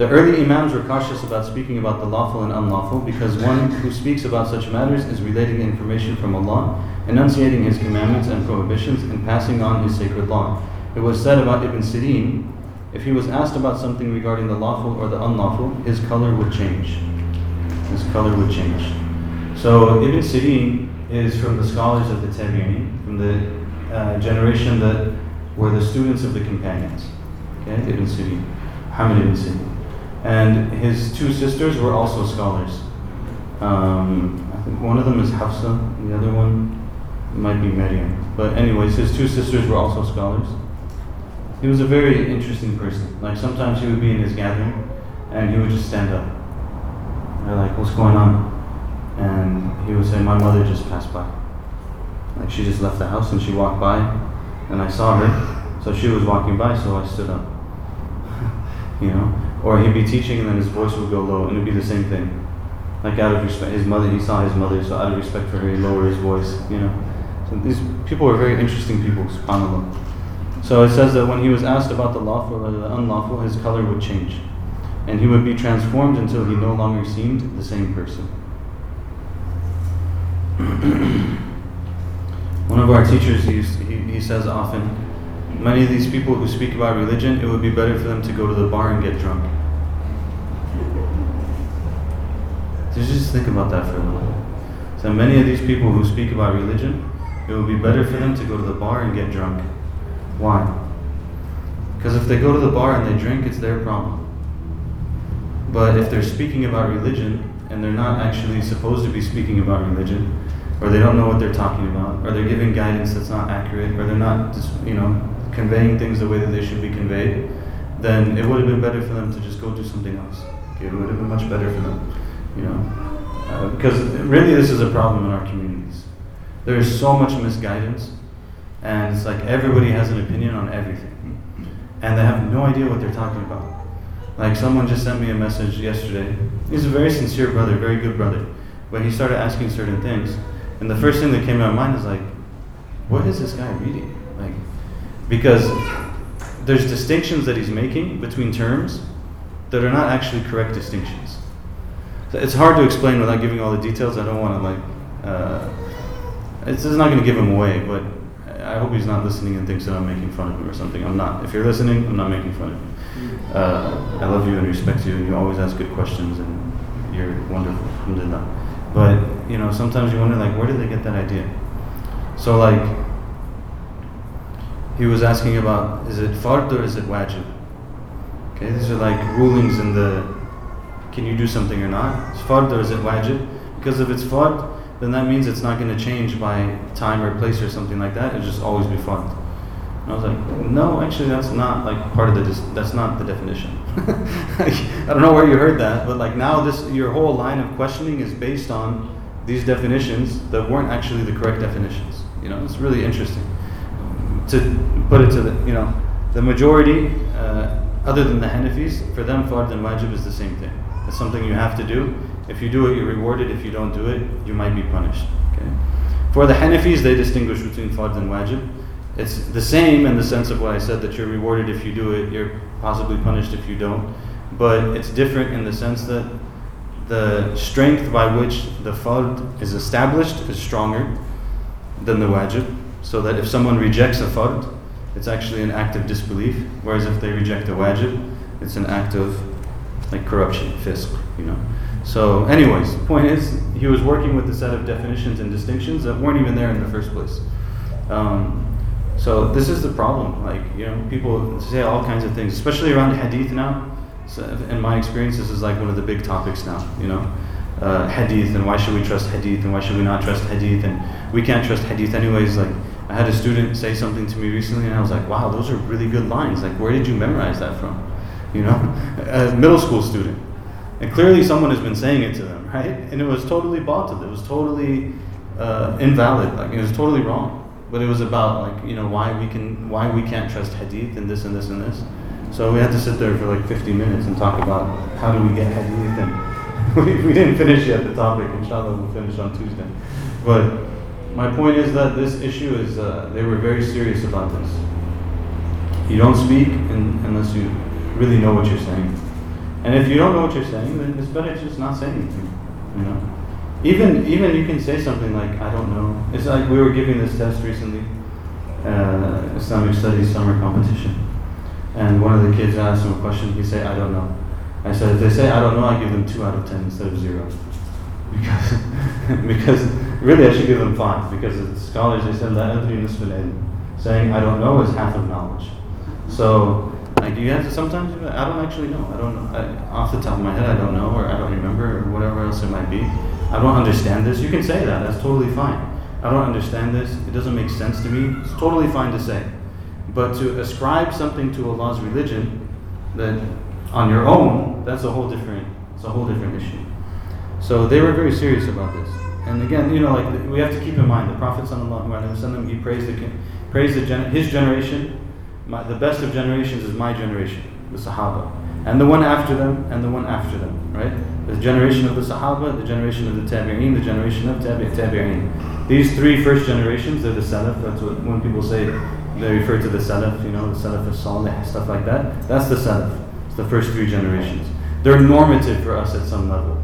The early Imams were cautious about speaking about the lawful and unlawful because one who speaks about such matters is relating information from Allah enunciating his commandments and prohibitions, and passing on his sacred law. It was said about Ibn Sirin, if he was asked about something regarding the lawful or the unlawful, his color would change. His color would change. So Ibn Sirin is from the scholars of the Tabi'in, from the uh, generation that were the students of the companions. Okay, Ibn Sirin, Muhammad ibn Sirin. And his two sisters were also scholars. Um, I think one of them is Hafsa, the other one might be Maryam. But anyways, his two sisters were also scholars. He was a very interesting person. Like sometimes he would be in his gathering and he would just stand up. They're like, what's going on? And he would say, my mother just passed by. Like she just left the house and she walked by and I saw her. So she was walking by, so I stood up. you know? Or he'd be teaching and then his voice would go low and it'd be the same thing. Like out of respect, his mother, he saw his mother, so out of respect for her, he lowered his voice, you know? So these people were very interesting people, subhanAllah. So it says that when he was asked about the lawful or the unlawful, his color would change. And he would be transformed until he no longer seemed the same person. One of our teachers, he, he, he says often, many of these people who speak about religion, it would be better for them to go to the bar and get drunk. So just think about that for a moment. So many of these people who speak about religion, it would be better for them to go to the bar and get drunk. Why? Because if they go to the bar and they drink, it's their problem. But if they're speaking about religion and they're not actually supposed to be speaking about religion, or they don't know what they're talking about, or they're giving guidance that's not accurate, or they're not, you know, conveying things the way that they should be conveyed, then it would have been better for them to just go do something else. Okay, it would have been much better for them, you know, uh, because really this is a problem in our communities. There is so much misguidance, and it's like everybody has an opinion on everything, and they have no idea what they're talking about. Like someone just sent me a message yesterday. He's a very sincere brother, very good brother, but he started asking certain things, and the first thing that came to my mind is like, what is this guy reading? Because there's distinctions that he's making between terms that are not actually correct distinctions. So it's hard to explain without giving all the details. I don't want to like. Uh, it's, it's not going to give him away, but I hope he's not listening and thinks that I'm making fun of him or something. I'm not. If you're listening, I'm not making fun of you. Uh, I love you and respect you, and you always ask good questions, and you're wonderful. Alhamdulillah. But you know, sometimes you wonder like, where did they get that idea? So like, he was asking about is it fard or is it wajib? Okay, these are like rulings in the can you do something or not? It's fard or is it wajib? Because if it's fard, then that means it's not going to change by time or place or something like that. It'll just always be fard. And I was like, no, actually, that's not like part of the. that's not the definition. I don't know where you heard that, but like now, this your whole line of questioning is based on these definitions that weren't actually the correct definitions. You know, it's really interesting to put it to the you know the majority, uh, other than the Hanafis, for them fard and wajib is the same thing. It's something you have to do. If you do it, you're rewarded. If you don't do it, you might be punished. Okay. For the Hanafis, they distinguish between fard and wajib. It's the same in the sense of what I said that you're rewarded if you do it, you're possibly punished if you don't. But it's different in the sense that the strength by which the fard is established is stronger than the wajib. So that if someone rejects a fard, it's actually an act of disbelief. Whereas if they reject a wajib, it's an act of like corruption, fisq, you know. So, anyways, point is, he was working with a set of definitions and distinctions that weren't even there in the first place. Um, so this is the problem. Like you know, people say all kinds of things, especially around hadith now. So in my experience, this is like one of the big topics now. You know, uh, hadith and why should we trust hadith and why should we not trust hadith and we can't trust hadith anyways. Like I had a student say something to me recently, and I was like, wow, those are really good lines. Like where did you memorize that from? You know, a middle school student. And clearly someone has been saying it to them, right? And it was totally batil. It was totally uh, invalid. Like it was totally wrong. But it was about like you know why we can why we can't trust hadith and this and this and this. So we had to sit there for like 50 minutes and talk about how do we get hadith and we, we didn't finish yet the topic. Inshallah, we'll finish on Tuesday. But my point is that this issue is uh, they were very serious about this. You don't speak in, unless you really know what you're saying. And if you don't know what you're saying, then it's better to just not say anything. You know, even even you can say something like I don't know. It's like we were giving this test recently, uh, Islamic Studies summer competition, and one of the kids asked him a question. He said I don't know. I said if they say I don't know, I give them two out of ten instead of zero, because because really I should give them five because the scholars they said adri saying I don't know is half of knowledge. So like you have to sometimes I don't actually know. I don't know. I, off the top of my head, I don't know, or I don't remember, or whatever else it might be. I don't understand this. You can say that. That's totally fine. I don't understand this. It doesn't make sense to me. It's totally fine to say. But to ascribe something to Allah's religion that on your own, that's a whole different. It's a whole different issue. So they were very serious about this. And again, you know, like we have to keep in mind the Prophet sallallahu alaihi wasallam. He praised the praised the gen- his generation my, the best of generations is my generation, the Sahaba. And the one after them, and the one after them, right? The generation of the Sahaba, the generation of the Tabi'een, the generation of Tabi' Tabi'een. These three first generations, they're the Salaf. That's what when people say they refer to the Salaf, you know, the Salaf is Salih, stuff like that. That's the Salaf. It's the first three generations. They're normative for us at some level.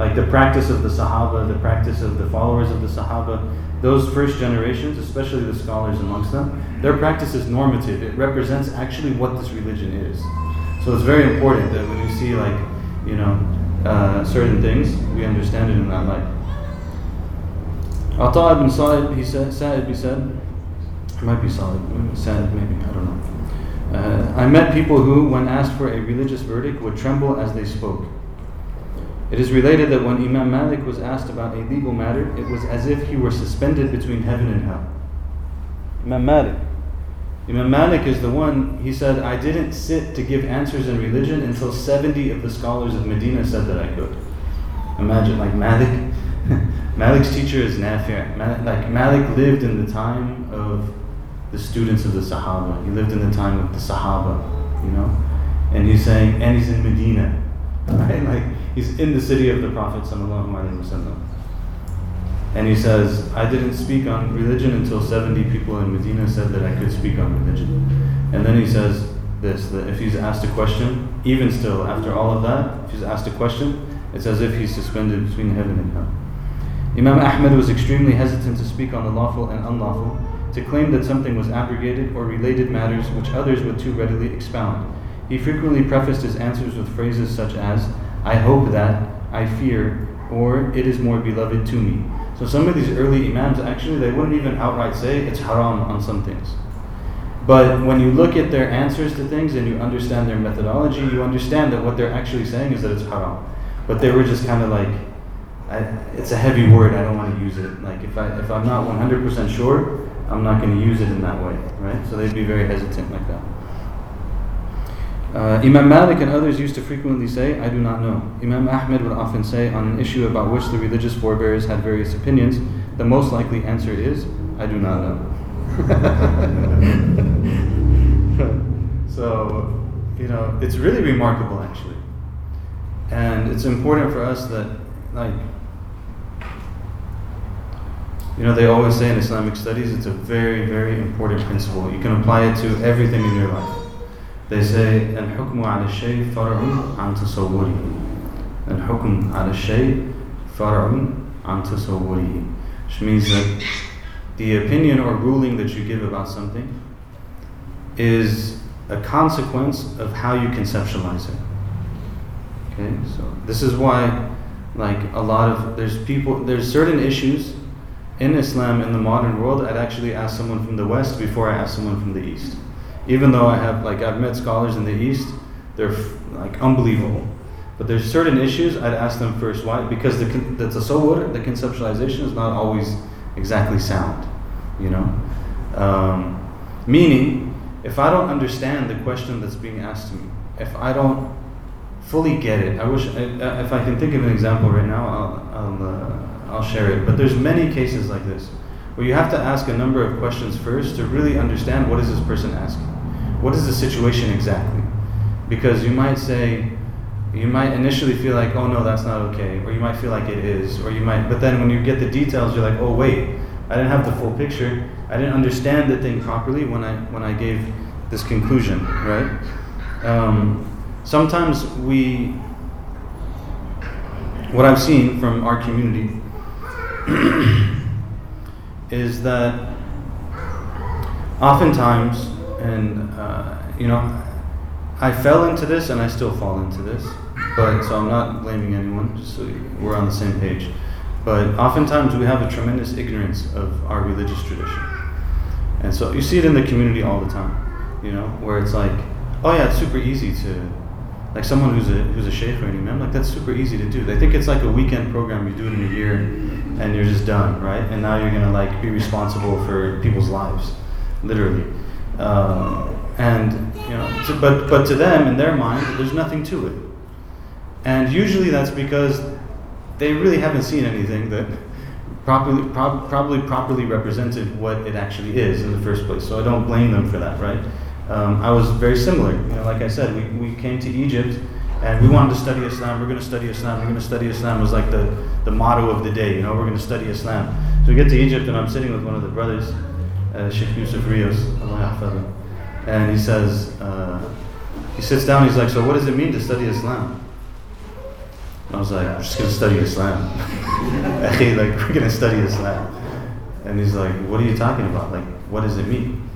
Like the practice of the Sahaba, the practice of the followers of the Sahaba, those first generations, especially the scholars amongst them, their practice is normative. It represents actually what this religion is. So it's very important that when you see like, you know, uh, certain things, we understand it in that light. Ata ibn Sa'id, he said, Sa'id, he said, it might be Sa'id, Sa'id maybe, I don't know. Uh, I met people who, when asked for a religious verdict, would tremble as they spoke. It is related that when Imam Malik was asked about a legal matter, it was as if he were suspended between heaven and hell. Imam Malik. Imam Malik is the one, he said, I didn't sit to give answers in religion until 70 of the scholars of Medina said that I could. Imagine, like Malik. Malik's teacher is Nafi'. like Malik lived in the time of the students of the Sahaba. He lived in the time of the Sahaba, you know? And he's saying, and he's in Medina. Right? Like he's in the city of the Prophet. And he says, I didn't speak on religion until 70 people in Medina said that I could speak on religion. And then he says this that if he's asked a question, even still, after all of that, if he's asked a question, it's as if he's suspended between heaven and hell. Imam Ahmad was extremely hesitant to speak on the lawful and unlawful, to claim that something was abrogated or related matters which others would too readily expound. He frequently prefaced his answers with phrases such as, I hope that, I fear, or it is more beloved to me. So some of these early Imams actually they wouldn't even outright say it's haram on some things. But when you look at their answers to things and you understand their methodology, you understand that what they're actually saying is that it's haram. But they were just kind of like, it's a heavy word. I don't want to use it. Like if I if I'm not 100% sure, I'm not going to use it in that way, right? So they'd be very hesitant like that. Uh, Imam Malik and others used to frequently say, I do not know. Imam Ahmed would often say, on an issue about which the religious forebears had various opinions, the most likely answer is, I do not know. so, you know, it's really remarkable actually. And it's important for us that, like, you know, they always say in Islamic studies, it's a very, very important principle. You can apply it to everything in your life. They say الحكم على الشيء فرع عن تصوره الحكم على الشيء فرع عن تصوره which means that the opinion or ruling that you give about something is a consequence of how you conceptualize it. Okay, so this is why, like a lot of there's people, there's certain issues in Islam in the modern world. I'd actually ask someone from the West before I ask someone from the East even though I have like I've met scholars in the East, they're like unbelievable. But there's certain issues I'd ask them first. Why? Because the the tasawwur, the conceptualization, is not always exactly sound. You know, um, meaning if I don't understand the question that's being asked to me, if I don't fully get it, I wish if I can think of an example right now, I'll I'll, uh, I'll share it. But there's many cases like this where you have to ask a number of questions first to really understand what is this person asking. What is the situation exactly? Because you might say, you might initially feel like, oh no, that's not okay, or you might feel like it is, or you might, but then when you get the details, you're like, oh wait, I didn't have the full picture. I didn't understand the thing properly when I when I gave this conclusion, right? Um, sometimes we, what I've seen from our community. is that oftentimes, and uh, you know, I fell into this and I still fall into this, but so I'm not blaming anyone, just so we're on the same page. But oftentimes we have a tremendous ignorance of our religious tradition. And so you see it in the community all the time, you know, where it's like, oh yeah, it's super easy to, like someone who's a who's a sheikh or an imam, like that's super easy to do. They think it's like a weekend program you do it in a year and you're just done, right? And now you're gonna like be responsible for people's lives, literally. Um, and you know, to, but but to them, in their mind, there's nothing to it. And usually that's because they really haven't seen anything that properly prob- probably properly represented what it actually is in the first place. So I don't blame them for that, right? Um, I was very similar. You know, like I said, we, we came to Egypt and we wanted to study Islam. We're going to study Islam. We're going to study Islam was like the, the motto of the day. You know, we're going to study Islam. So we get to Egypt, and I'm sitting with one of the brothers, uh, Sheikh Yusuf Rios, and he says, uh, he sits down. He's like, so what does it mean to study Islam? And I was like, I'm just going to study Islam. hey, like we're going to study Islam. And he's like, what are you talking about? Like, what does it mean?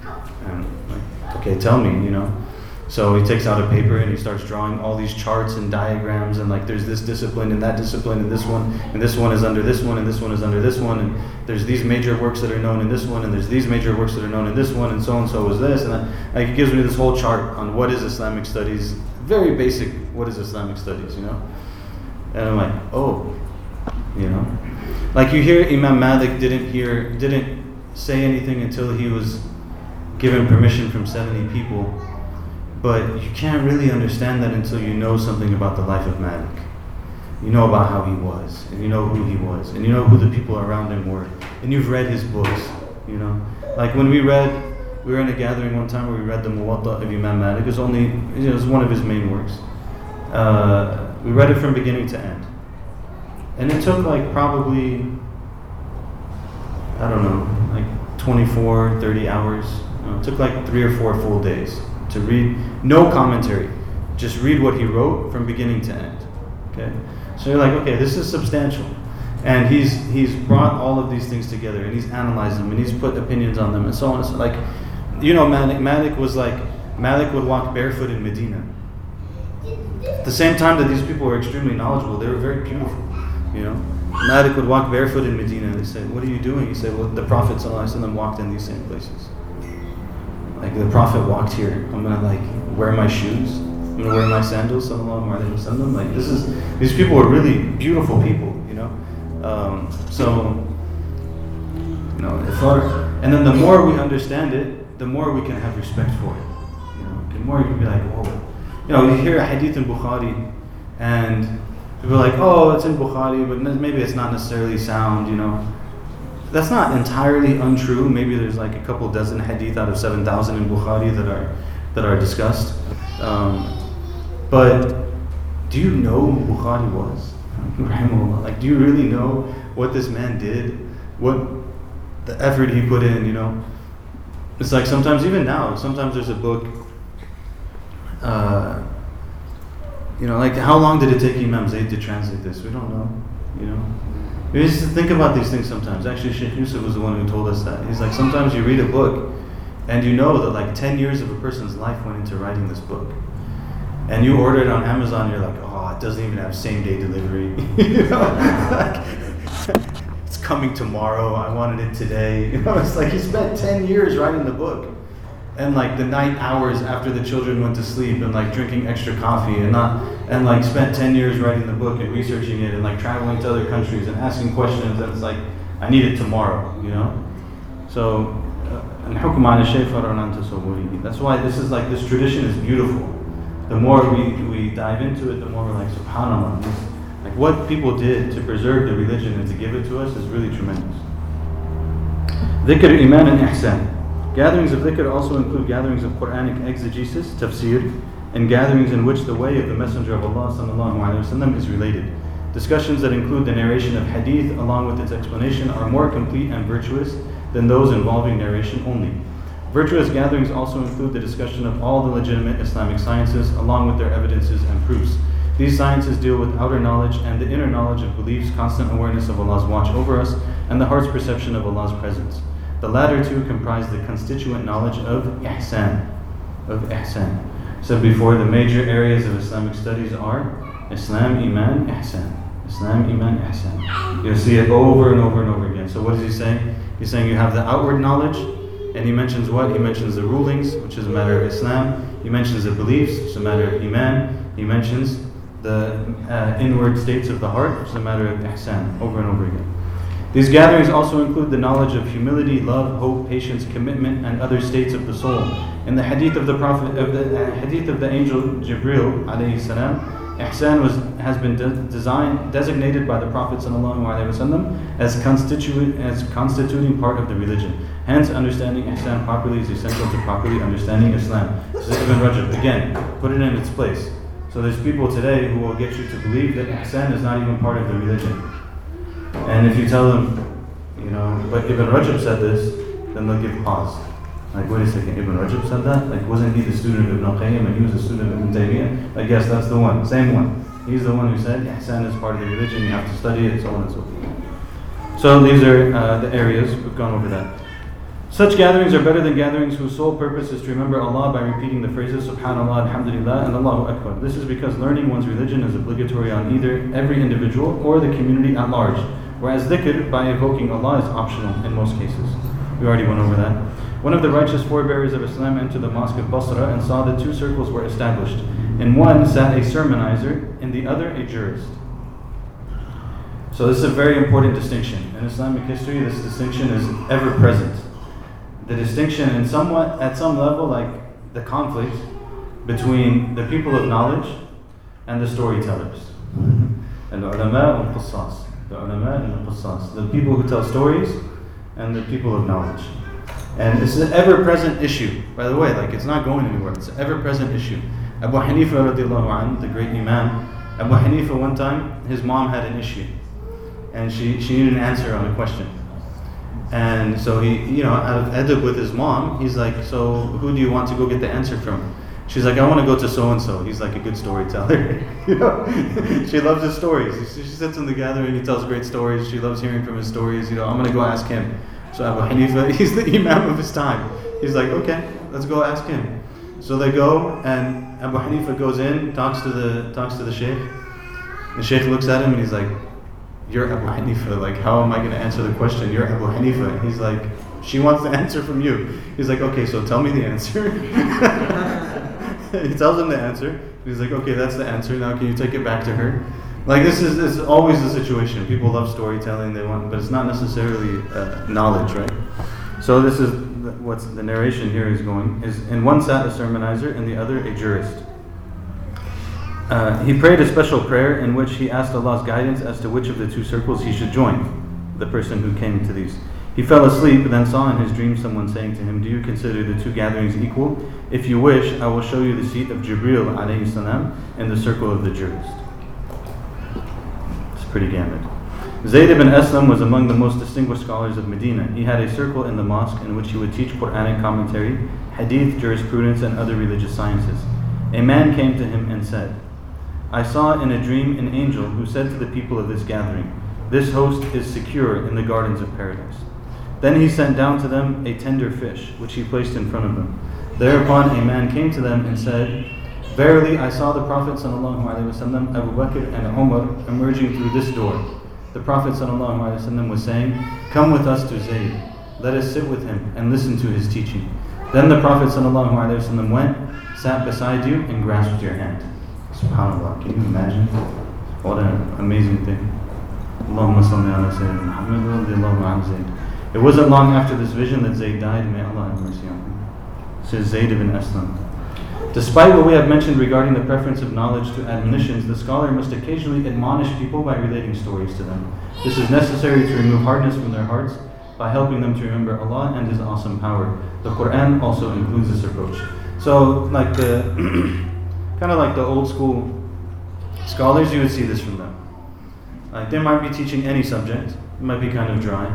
And I'm like, okay, tell me. You know. So he takes out a paper and he starts drawing all these charts and diagrams and like there's this discipline and that discipline and this one and this one is under this one and this one is under this one and there's these major works that are known in this one and there's these major works that are known in this one and so and so is this and that, like he gives me this whole chart on what is Islamic studies, very basic what is Islamic studies, you know? And I'm like, oh, you know? Like you hear Imam Malik didn't hear didn't say anything until he was given permission from 70 people but you can't really understand that until you know something about the life of Malik. You know about how he was, and you know who he was, and you know who the people around him were, and you've read his books, you know. Like when we read, we were in a gathering one time where we read the Muwatta of Imam Malik. It was only, it was one of his main works. Uh, we read it from beginning to end. And it took like probably, I don't know, like 24, 30 hours. it took like three or four full days to read no commentary, just read what he wrote from beginning to end. Okay, so you're like, okay, this is substantial, and he's he's brought all of these things together, and he's analyzed them, and he's put opinions on them, and so on. And So like, you know, Malik Malik was like Malik would walk barefoot in Medina. At the same time that these people were extremely knowledgeable, they were very beautiful. You know, Malik would walk barefoot in Medina, and they say, "What are you doing?" He said, "Well, the Prophet ﷺ walked in these same places." Like the Prophet walked here. I'm gonna like wear my shoes. I'm gonna wear my sandals. Sallallahu alaihi wasallam. Like this is these people are really beautiful people. You know. Um, so you know, and then the more we understand it, the more we can have respect for it. You know, the more you can be like, whoa. You know, you hear a hadith in Bukhari, and people are like, oh, it's in Bukhari, but maybe it's not necessarily sound. You know that's not entirely untrue. Maybe there's like a couple dozen hadith out of 7,000 in Bukhari that are, that are discussed. Um, but do you know who Bukhari was? like, do you really know what this man did? What the effort he put in, you know? It's like sometimes, even now, sometimes there's a book, uh, you know, like how long did it take Imam Zaid to translate this? We don't know, you know? We used to think about these things sometimes. Actually, Sheikh Yusuf was the one who told us that. He's like, sometimes you read a book and you know that like 10 years of a person's life went into writing this book. And you order it on Amazon, you're like, oh, it doesn't even have same day delivery. you know? like, it's coming tomorrow. I wanted it today. You know, it's like he spent 10 years writing the book and like the night hours after the children went to sleep and like drinking extra coffee and not and like spent 10 years writing the book and researching it and like traveling to other countries and asking questions and it's like i need it tomorrow you know? So uh, that's why this is like this tradition is beautiful. The more we, we dive into it the more we're like subhanallah like what people did to preserve the religion and to give it to us is really tremendous. Dhikr iman and ihsan. Gatherings of dhikr also include gatherings of Quranic exegesis, tafsir, and gatherings in which the way of the Messenger of Allah وسلم, is related. Discussions that include the narration of hadith along with its explanation are more complete and virtuous than those involving narration only. Virtuous gatherings also include the discussion of all the legitimate Islamic sciences along with their evidences and proofs. These sciences deal with outer knowledge and the inner knowledge of beliefs, constant awareness of Allah's watch over us, and the heart's perception of Allah's presence. The latter two comprise the constituent knowledge of ihsan. Of ihsan. So before the major areas of Islamic studies are Islam, Iman, Ihsan. Islam, Iman, Ihsan. You'll see it over and over and over again. So what is he saying? He's saying you have the outward knowledge, and he mentions what? He mentions the rulings, which is a matter of Islam. He mentions the beliefs, which is a matter of Iman. He mentions the uh, inward states of the heart, which is a matter of Ihsan, over and over again. These gatherings also include the knowledge of humility, love, hope, patience, commitment, and other states of the soul. In the hadith of the Prophet, of the uh, hadith of the angel Jibril alayhi salam, ihsan was has been de- designed designated by the Prophet wasallam as constitute as constituting part of the religion. Hence, understanding ihsan properly is essential to properly understanding Islam. So Ibn Rajab again put it in its place. So there's people today who will get you to believe that ihsan is not even part of the religion. And if you tell them, you know, but Ibn Rajab said this, then they'll give pause. Like, wait a second, Ibn Rajab said that? Like, wasn't he the student of Ibn Qayyim and he was a student of Ibn Taymiyyah? Like, yes, that's the one, same one. He's the one who said, Ihsan is part of the religion, you have to study it, so on and so forth. So these are uh, the areas, we've gone over that. Such gatherings are better than gatherings whose sole purpose is to remember Allah by repeating the phrases Subhanallah, Alhamdulillah, and Allahu Akbar. This is because learning one's religion is obligatory on either every individual or the community at large, whereas dhikr by evoking Allah is optional in most cases. We already went over that. One of the righteous forebears of Islam entered the mosque of Basra and saw that two circles were established. In one sat a sermonizer, in the other a jurist. So this is a very important distinction. In Islamic history, this distinction is ever present the distinction in somewhat at some level like the conflict between the people of knowledge and the storytellers. And the ulama and qissas. The ulama and the qissas. The people who tell stories and the people of knowledge. And it's an ever present issue, by the way, like it's not going anywhere. It's an ever present issue. Abu Hanifa, the great Imam, Abu Hanifa, one time, his mom had an issue. And she, she needed an answer on a question. And so he, you know, out of adab with his mom, he's like, so who do you want to go get the answer from? She's like, I want to go to so and so. He's like a good storyteller. you know, she loves his stories. She sits in the gathering. He tells great stories. She loves hearing from his stories. You know, I'm gonna go ask him. So Abu Hanifa, he's the imam of his time. He's like, okay, let's go ask him. So they go, and Abu Hanifa goes in, talks to the talks to the sheikh. The sheikh looks at him, and he's like, you're Abu Hanifa. Like, how am I to answer the question? You're Abu Hanifa. He's like, she wants the answer from you. He's like, okay, so tell me the answer. he tells him the answer. He's like, okay, that's the answer. Now can you take it back to her? Like this is, is always the situation. People love storytelling. They want, but it's not necessarily uh, knowledge, right? So this is what's the narration here is going is in one sat a sermonizer, and the other a jurist. Uh, he prayed a special prayer in which he asked Allah's guidance as to which of the two circles he should join, the person who came to these. He fell asleep, and then saw in his dream someone saying to him, Do you consider the two gatherings equal? If you wish, I will show you the seat of Jibril alayhi salam in the circle of the jurist. It's pretty gamut. Zayd ibn Aslam was among the most distinguished scholars of Medina. He had a circle in the mosque in which he would teach Quranic commentary, hadith, jurisprudence, and other religious sciences. A man came to him and said, I saw in a dream an angel who said to the people of this gathering, This host is secure in the gardens of paradise. Then he sent down to them a tender fish, which he placed in front of them. Thereupon a man came to them and said, Verily I saw the Prophet وسلم, Abu Bakr and Umar emerging through this door. The Prophet وسلم, was saying, Come with us to Zayd. Let us sit with him and listen to his teaching. Then the Prophet وسلم, went, sat beside you, and grasped your hand. SubhanAllah. Can you imagine? What an amazing thing. Allahumma salli ala Sayyidina Muhammad Zayd. It wasn't long after this vision that Zayd died. May Allah have mercy on him. Says Zayd ibn Aslam. Despite what we have mentioned regarding the preference of knowledge to admonitions, the scholar must occasionally admonish people by relating stories to them. This is necessary to remove hardness from their hearts by helping them to remember Allah and His awesome power. The Quran also includes this approach. So, like the kind of like the old school scholars, you would see this from them. Like they might be teaching any subject, it might be kind of dry,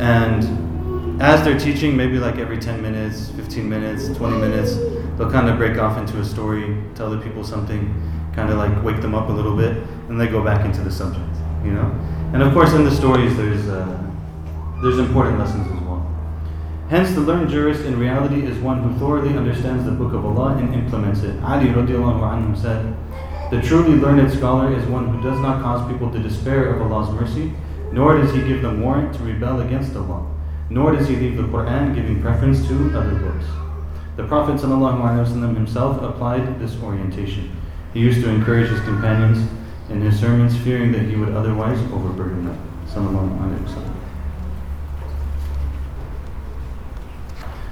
and as they're teaching, maybe like every 10 minutes, 15 minutes, 20 minutes, they'll kind of break off into a story, tell the people something, kind of like wake them up a little bit, and they go back into the subject, you know? And of course, in the stories, there's, uh, there's important lessons as well. Hence, the learned jurist in reality is one who thoroughly understands the Book of Allah and implements it. Ali radiallahu anhu said, The truly learned scholar is one who does not cause people to despair of Allah's mercy, nor does he give them warrant to rebel against Allah, nor does he leave the Quran giving preference to other books. The Prophet ﷺ himself applied this orientation. He used to encourage his companions in his sermons, fearing that he would otherwise overburden them.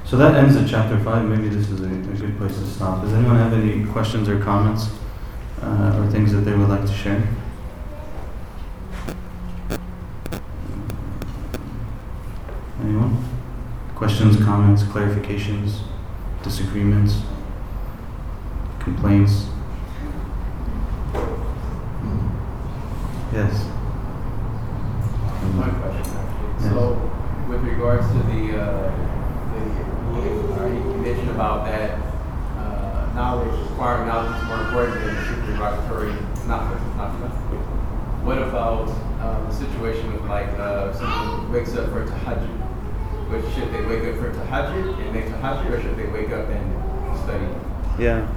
So that ends at chapter 5. Maybe this is a, a good place to stop. Does anyone have any questions or comments uh, or things that they would like to share? Anyone? Questions, comments, clarifications, disagreements, complaints? Yes. My question, actually. Yes. So, with regards to the uh, he mentioned about that uh, knowledge, acquiring knowledge is more important than derogatory knowledge. What about um, the situation with like uh, someone wakes up for a tahajjud, Should they wake up for tahajjud and make tahajjud, or should they wake up and study? Yeah,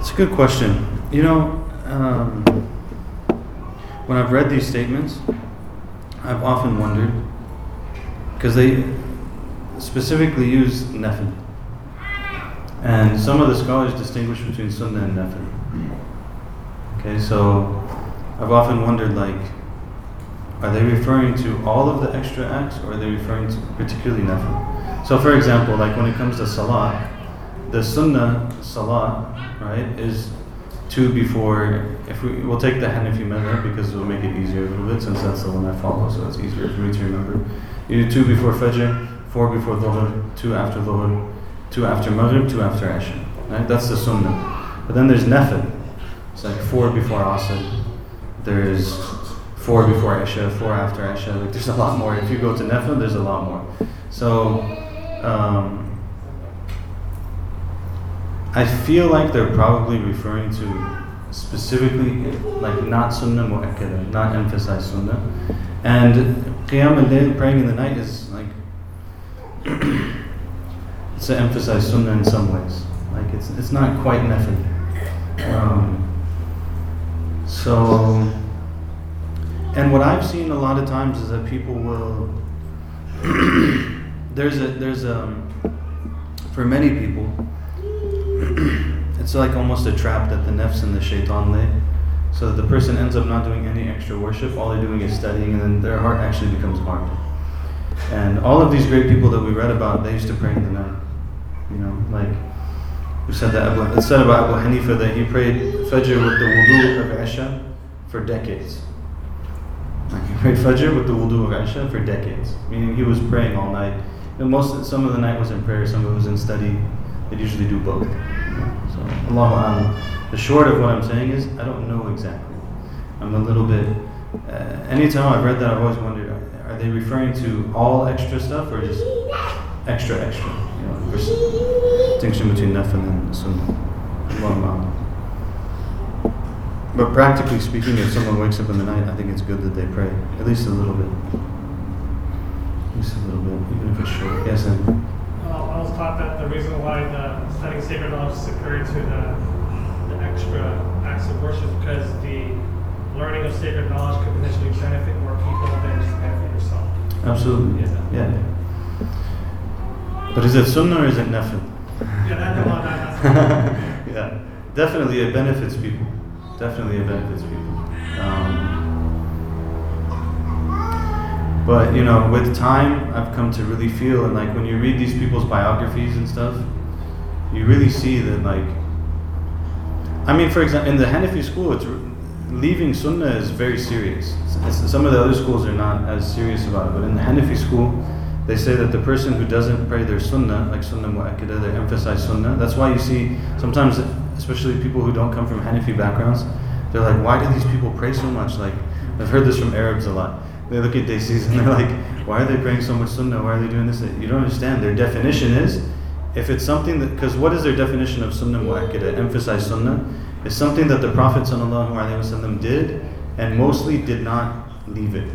it's a good question. You know, um, when I've read these statements, I've often wondered because they specifically use nafil. And some of the scholars distinguish between sunnah and nafil. Okay, so I've often wondered like, are they referring to all of the extra acts or are they referring to particularly nafil? So, for example, like when it comes to salah, the sunnah salah, right, is two before. If we we'll take the Hanafi madhab because it will make it easier a little bit since that's the one I follow, so it's easier for me to remember. You do two before Fajr, four before Dhuhr, two after Dhuhr, two after Maghrib, two after Isha. Right? That's the Sunnah. But then there's Nafil. It's like four before Asr. There's four before Isha, four after Isha. Like there's a lot more. If you go to Nafil, there's a lot more. So. Um, I feel like they're probably referring to specifically like not sunnah mu'akkada, not emphasize sunnah. And qiyam al praying in the night, is like it's to emphasize sunnah in some ways. Like it's it's not quite nafil. Um, so, and what I've seen a lot of times is that people will. there's a there's a for many people it's like almost a trap that the nafs and the shaitan lay. So the person ends up not doing any extra worship, all they're doing is studying, and then their heart actually becomes hard. And all of these great people that we read about, they used to pray in the night. You know, like we said that it said about Abu Hanifa that he prayed Fajr with the wudu of Isha for decades. Like prayed Fajr with the wudu of Isha for decades, meaning he was praying all night. And most, some of the night was in prayer, some of it was in study. They usually do both. So, Allahu Alam. The short of what I'm saying is, I don't know exactly. I'm a little bit. Uh, anytime I've read that, I've always wondered: Are they referring to all extra stuff or just extra extra? You know, distinction between nafil and sunnah. Allahu Alam. But practically speaking, if someone wakes up in the night, I think it's good that they pray at least a little bit. At least a little bit, even if it's short. Yes, and. Uh, I was taught that the reason why the studying sacred knowledge is superior to the, the extra acts of worship is because the learning of sacred knowledge could potentially benefit more people than just benefit yourself. Absolutely. Yeah. yeah. But is it sunnah or is it nafil? Yeah, that, no, that, yeah, definitely it benefits people. Definitely it benefits people. Um, but you know, with time, I've come to really feel, and like when you read these people's biographies and stuff, you really see that like. I mean, for example, in the Hanafi school, it's leaving Sunnah is very serious. Some of the other schools are not as serious about it, but in the Hanafi school, they say that the person who doesn't pray their Sunnah, like Sunnah Mu'akkada, they emphasize Sunnah. That's why you see sometimes, especially people who don't come from Hanafi backgrounds, they're like, why do these people pray so much? Like, I've heard this from Arabs a lot they look at Desis and they're like, why are they praying so much sunnah? Why are they doing this? You don't understand. Their definition is, if it's something that, because what is their definition of sunnah mu'akkada? Emphasize sunnah. It's something that the Prophet ﷺ did and mostly did not leave it.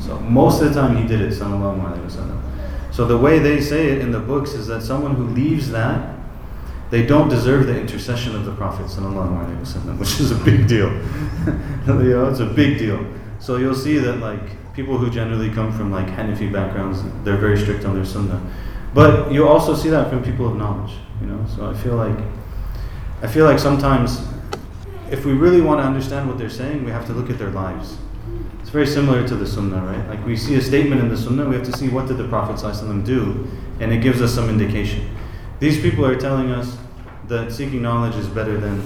So most of the time he did it, sallallahu So the way they say it in the books is that someone who leaves that, they don't deserve the intercession of the Prophet sallallahu which is a big deal. you know, it's a big deal. So you'll see that like people who generally come from like Hanafi backgrounds, they're very strict on their sunnah. But you also see that from people of knowledge, you know. So I feel like I feel like sometimes if we really want to understand what they're saying, we have to look at their lives. It's very similar to the sunnah, right? Like we see a statement in the sunnah, we have to see what did the Prophet do, and it gives us some indication. These people are telling us that seeking knowledge is better than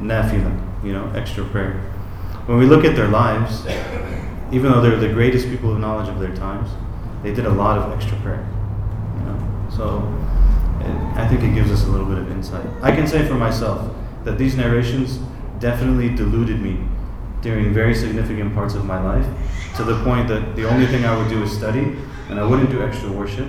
nafila, you know, extra prayer when we look at their lives, even though they're the greatest people of knowledge of their times, they did a lot of extra prayer. You know? So it, I think it gives us a little bit of insight. I can say for myself that these narrations definitely deluded me during very significant parts of my life to the point that the only thing I would do is study and I wouldn't do extra worship.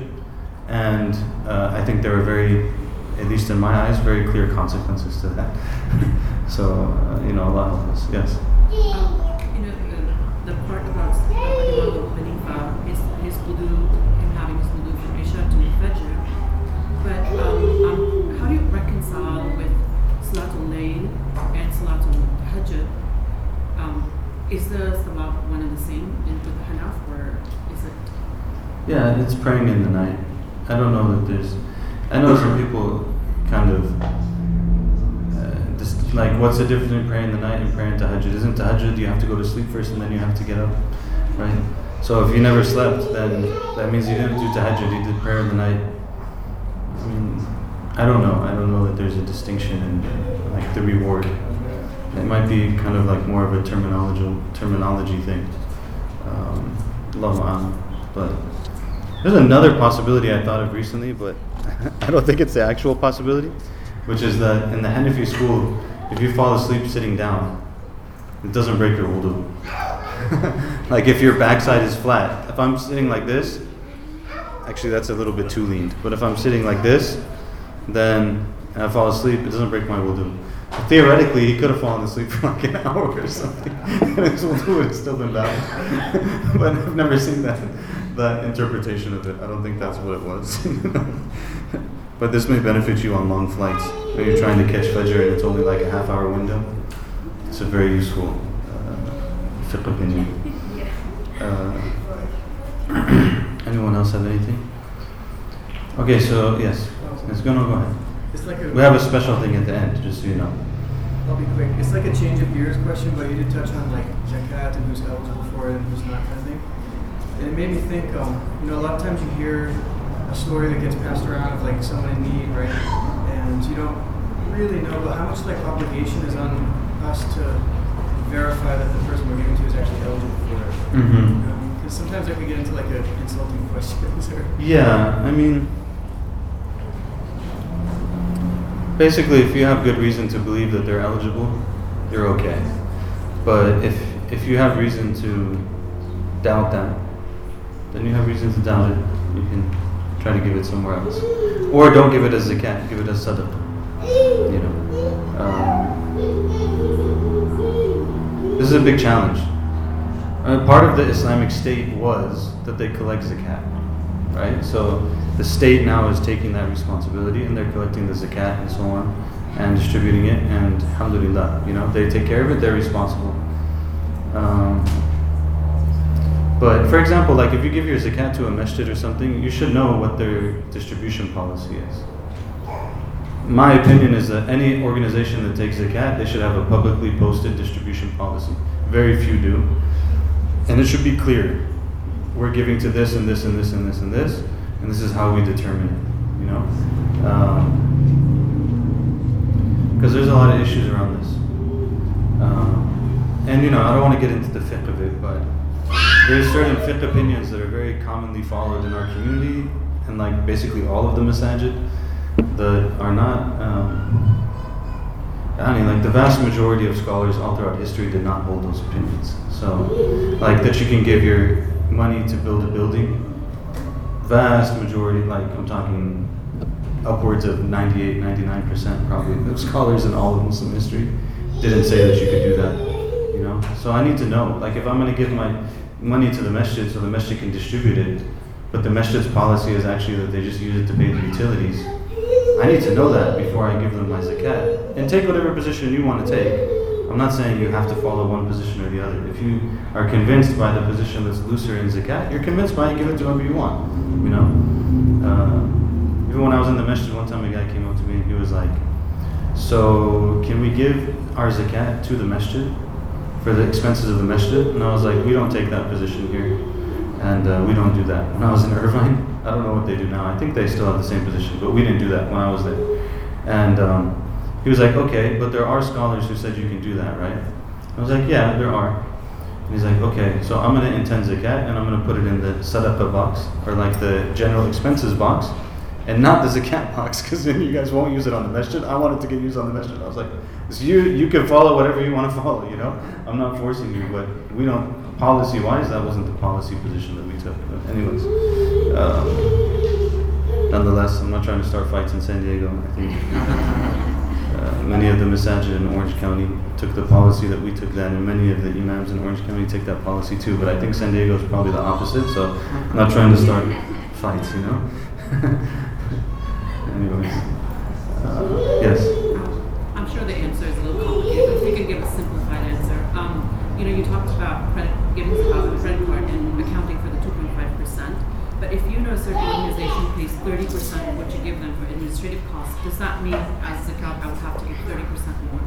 And uh, I think there were very, at least in my eyes, very clear consequences to that. so, uh, you know, Allah help us. Yes. Um, you know, the, the part about Imam Hanifa, his, his wudu, him having his But um, um, how do you reconcile with Salatul Layl and Salatul Tahajjud? Um, is the Salat one and the same in with Hanaf, or is it? Yeah, it's praying in the night. I don't know that there's. I know some people kind of. Uh, just like, what's the difference between praying the night and praying tahajjud? Isn't tahajjud you have to go to sleep first and then you have to get up, right? So if you never slept, then that means you didn't do tahajjud. You did prayer in the night. I mean, I don't know. I don't know that there's a distinction in like the reward. It might be kind of like more of a terminology terminology thing. Um, But there's another possibility I thought of recently, but I don't think it's the actual possibility, which is that in the Hanafi school, if you fall asleep sitting down, it doesn't break your wudu. like if your backside is flat. If I'm sitting like this, actually that's a little bit too leaned, but if I'm sitting like this, then and I fall asleep, it doesn't break my wudu. Theoretically, he could have fallen asleep for like an hour or something, and his wudu would have still been valid. but I've never seen that that interpretation of it. I don't think that's what it was. but this may benefit you on long flights when you're trying to catch Fajr and it's only like a half hour window. It's a very useful uh, fiqh opinion. Uh, anyone else have anything? Okay, so yes, let's go. Go ahead. It's like a, We have a special thing at the end, just so you know. I'll be quick. It's like a change of gears question, but you did touch on like zakat and who's eligible for it and who's not kind of thing. And it made me think, um, you know, a lot of times you hear a story that gets passed around of like someone in need, right? And you don't really know, but how much like obligation is on us to verify that the person we're giving to is actually eligible for it? Mm-hmm. Because sometimes that could get into like a insulting questions or. Yeah, I mean, basically, if you have good reason to believe that they're eligible, you're okay. But if if you have reason to doubt that, then you have reason to doubt it. You can try to give it somewhere else, or don't give it as a zakat. Give it as sadaqah. You know, um, this is a big challenge. Uh, part of the Islamic State was that they collect zakat, right? So the state now is taking that responsibility and they're collecting the zakat and so on and distributing it. And alhamdulillah, you know, they take care of it, they're responsible. Um, but for example, like if you give your zakat to a masjid or something, you should know what their distribution policy is. My opinion is that any organization that takes zakat, they should have a publicly posted distribution policy. Very few do. And it should be clear. We're giving to this and this and this and this and this, and this is how we determine it, you know? Because there's a lot of issues around this. Um, and, you know, I don't want to get into the fiqh of it, but there's certain fiqh opinions that are very commonly followed in our community, and like basically all of the masajid, that are not. Um, I mean, like the vast majority of scholars all throughout history did not hold those opinions. So, like that you can give your money to build a building. Vast majority, like I'm talking upwards of 98, 99% probably of scholars in all of Muslim history didn't say that you could do that. You know, so I need to know. Like if I'm going to give my money to the masjid so the masjid can distribute it, but the masjid's policy is actually that they just use it to pay the utilities. I need to know that before I give them my zakat. And take whatever position you want to take. I'm not saying you have to follow one position or the other. If you are convinced by the position that's looser in zakat, you're convinced by it, give it to whoever you want. You know? Uh, even when I was in the masjid, one time a guy came up to me and he was like, So, can we give our zakat to the masjid for the expenses of the masjid? And I was like, We don't take that position here. And uh, we don't do that. When I was in Irvine, I don't know what they do now. I think they still have the same position, but we didn't do that when I was there. And um, he was like, okay, but there are scholars who said you can do that, right? I was like, yeah, there are. And he's like, okay, so I'm going to intend zakat and I'm going to put it in the sadaqah box or like the general expenses box and not the zakat box because then you guys won't use it on the masjid. I want it to get used on the masjid. I was like, so you, you can follow whatever you want to follow, you know? I'm not forcing you, but we don't, policy wise, that wasn't the policy position that we took. But anyways, um, nonetheless, I'm not trying to start fights in San Diego. I think uh, many of the masajid in Orange County took the policy that we took then, and many of the imams in Orange County take that policy too. But I think San Diego is probably the opposite, so I'm not trying to start fights, you know? anyways. Uh, yes. I'm sure the answer is a little complicated, but if you could give a simplified answer. Um, you talked about credit, giving the credit card and accounting for the 2.5%. But if you know a certain organization pays 30% of what you give them for administrative costs, does that mean as zakat I would have to give 30% more?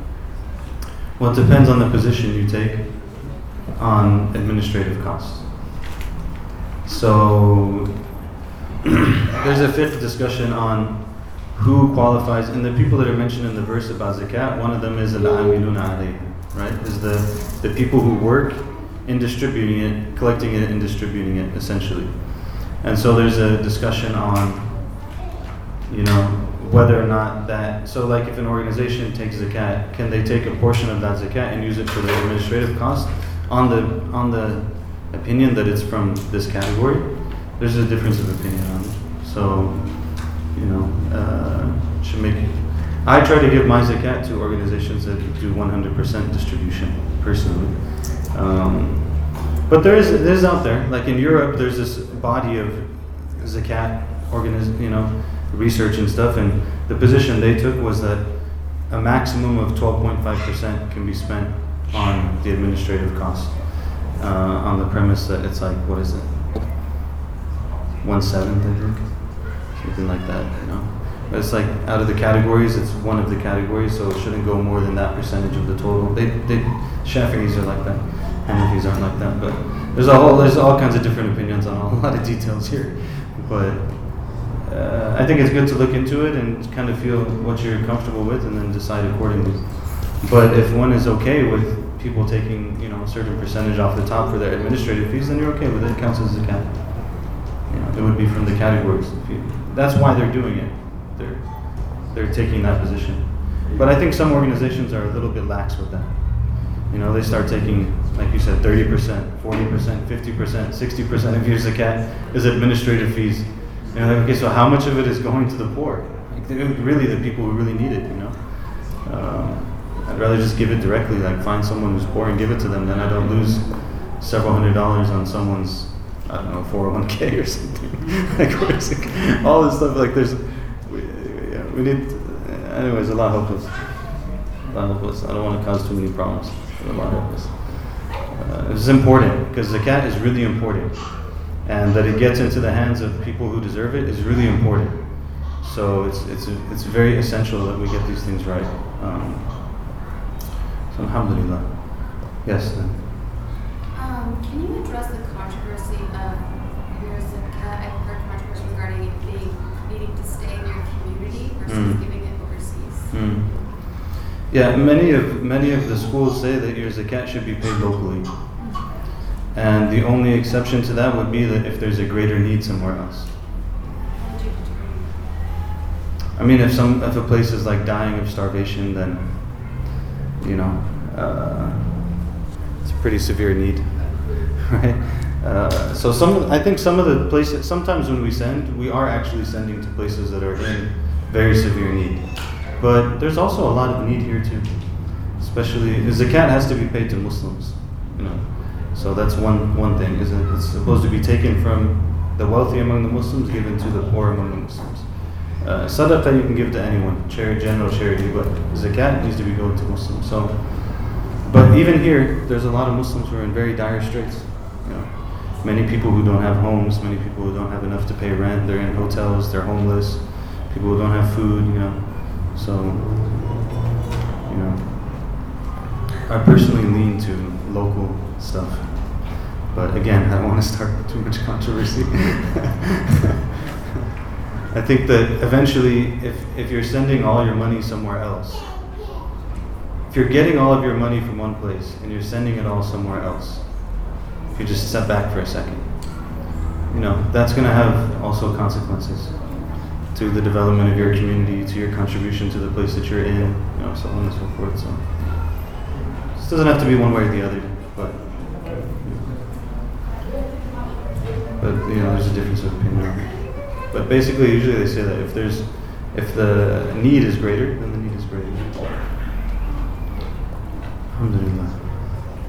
Well, it depends on the position you take on administrative costs. So there's a fiqh discussion on who qualifies, and the people that are mentioned in the verse about zakat, one of them is al-amiluna alayhi, right? Is the, the people who work in distributing it, collecting it and distributing it, essentially. And so there's a discussion on, you know, whether or not that, so like if an organization takes zakat, can they take a portion of that zakat and use it for their administrative costs? On the, on the opinion that it's from this category, there's a difference of opinion on it. So, you know, uh, should make, I try to give my zakat to organizations that do 100% distribution, personally. Um, but there is, there's out there, like in Europe, there's this body of zakat organiz, you know, research and stuff, and the position they took was that a maximum of 12.5% can be spent on the administrative costs, uh, on the premise that it's like, what is it? One seventh, I think, something like that, you know. It's like out of the categories, it's one of the categories, so it shouldn't go more than that percentage of the total. They, they, Shafi'is are like that, Hanafis aren't like that, but there's a whole, there's all kinds of different opinions on a lot of details here. But uh, I think it's good to look into it and kind of feel what you're comfortable with, and then decide accordingly. But if one is okay with people taking, you know, a certain percentage off the top for their administrative fees, then you're okay with it. It counts as a cap. You know, it would be from the categories. That's why they're doing it. They're taking that position. But I think some organizations are a little bit lax with that. You know, they start taking, like you said, 30%, 40%, 50%, 60% of your zakat is administrative fees. You know, okay, so how much of it is going to the poor? Like, really the people who really need it, you know? Um, I'd rather just give it directly, like find someone who's poor and give it to them, then I don't lose several hundred dollars on someone's, I don't know, 401k or something. like, all this stuff, like, there's, we, need, anyways, a lot hopeless. A lot hopeless. I don't want to cause too many problems. but A lot hopeless. Uh, it's important because zakat is really important, and that it gets into the hands of people who deserve it is really important. So it's it's it's very essential that we get these things right. Um, so alhamdulillah. Yes. Um, can you address the controversy of your zakat? I've heard controversy regarding it being needing to stay in your community versus Mm. giving it overseas. Hmm. Yeah, many of many of the schools say that your zakat should be paid locally, and the only exception to that would be that if there's a greater need somewhere else. How would you determine? I mean, if some if a place is like dying of starvation, then you know uh, it's a pretty severe need, right? Uh, so some I think some of the places sometimes when we send, we are actually sending to places that are in very severe need, but there's also a lot of need here too. Especially, zakat has to be paid to Muslims, you know. So that's one one thing. Is it? It's supposed to be taken from the wealthy among the Muslims, given to the poor among the Muslims. Uh, sadaqah you can give to anyone, charity, general charity, but zakat needs to be going to Muslims. So, but even here, there's a lot of Muslims who are in very dire straits. You know, many people who don't have homes, many people who don't have enough to pay rent. They're in hotels, they're homeless. People who don't have food. You know, so you know, I personally lean to local stuff. But again, I don't want to start too much controversy. I think that eventually, if, if you're sending all your money somewhere else, if you're getting all of your money from one place and you're sending it all somewhere else, if you just step back for a second, you know, that's going to have also consequences to the development of your community, to your contribution to the place that you're in, you know, so on and so forth. So, this doesn't have to be one way or the other, but but you know, there's a difference of opinion. But basically, usually they say that if there's if the need is greater, then the need is greater. Alhamdulillah.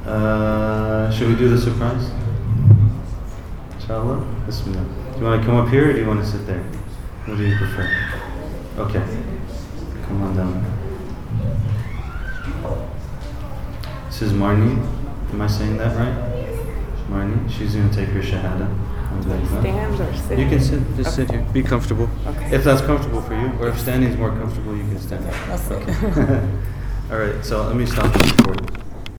Uh, should we do the surprise? Inshallah. Bismillah. Do you want to come up here or do you want to sit there? What do you prefer? Okay. Come on down. This is Marnie. Am I saying that right? Marnie. She's going to take her shahada. Stand or sit? You can sit. Just sit here. Be comfortable. Okay. If that's comfortable for you, or if standing is more comfortable, you can stand. That's it. All right. So let me stop before.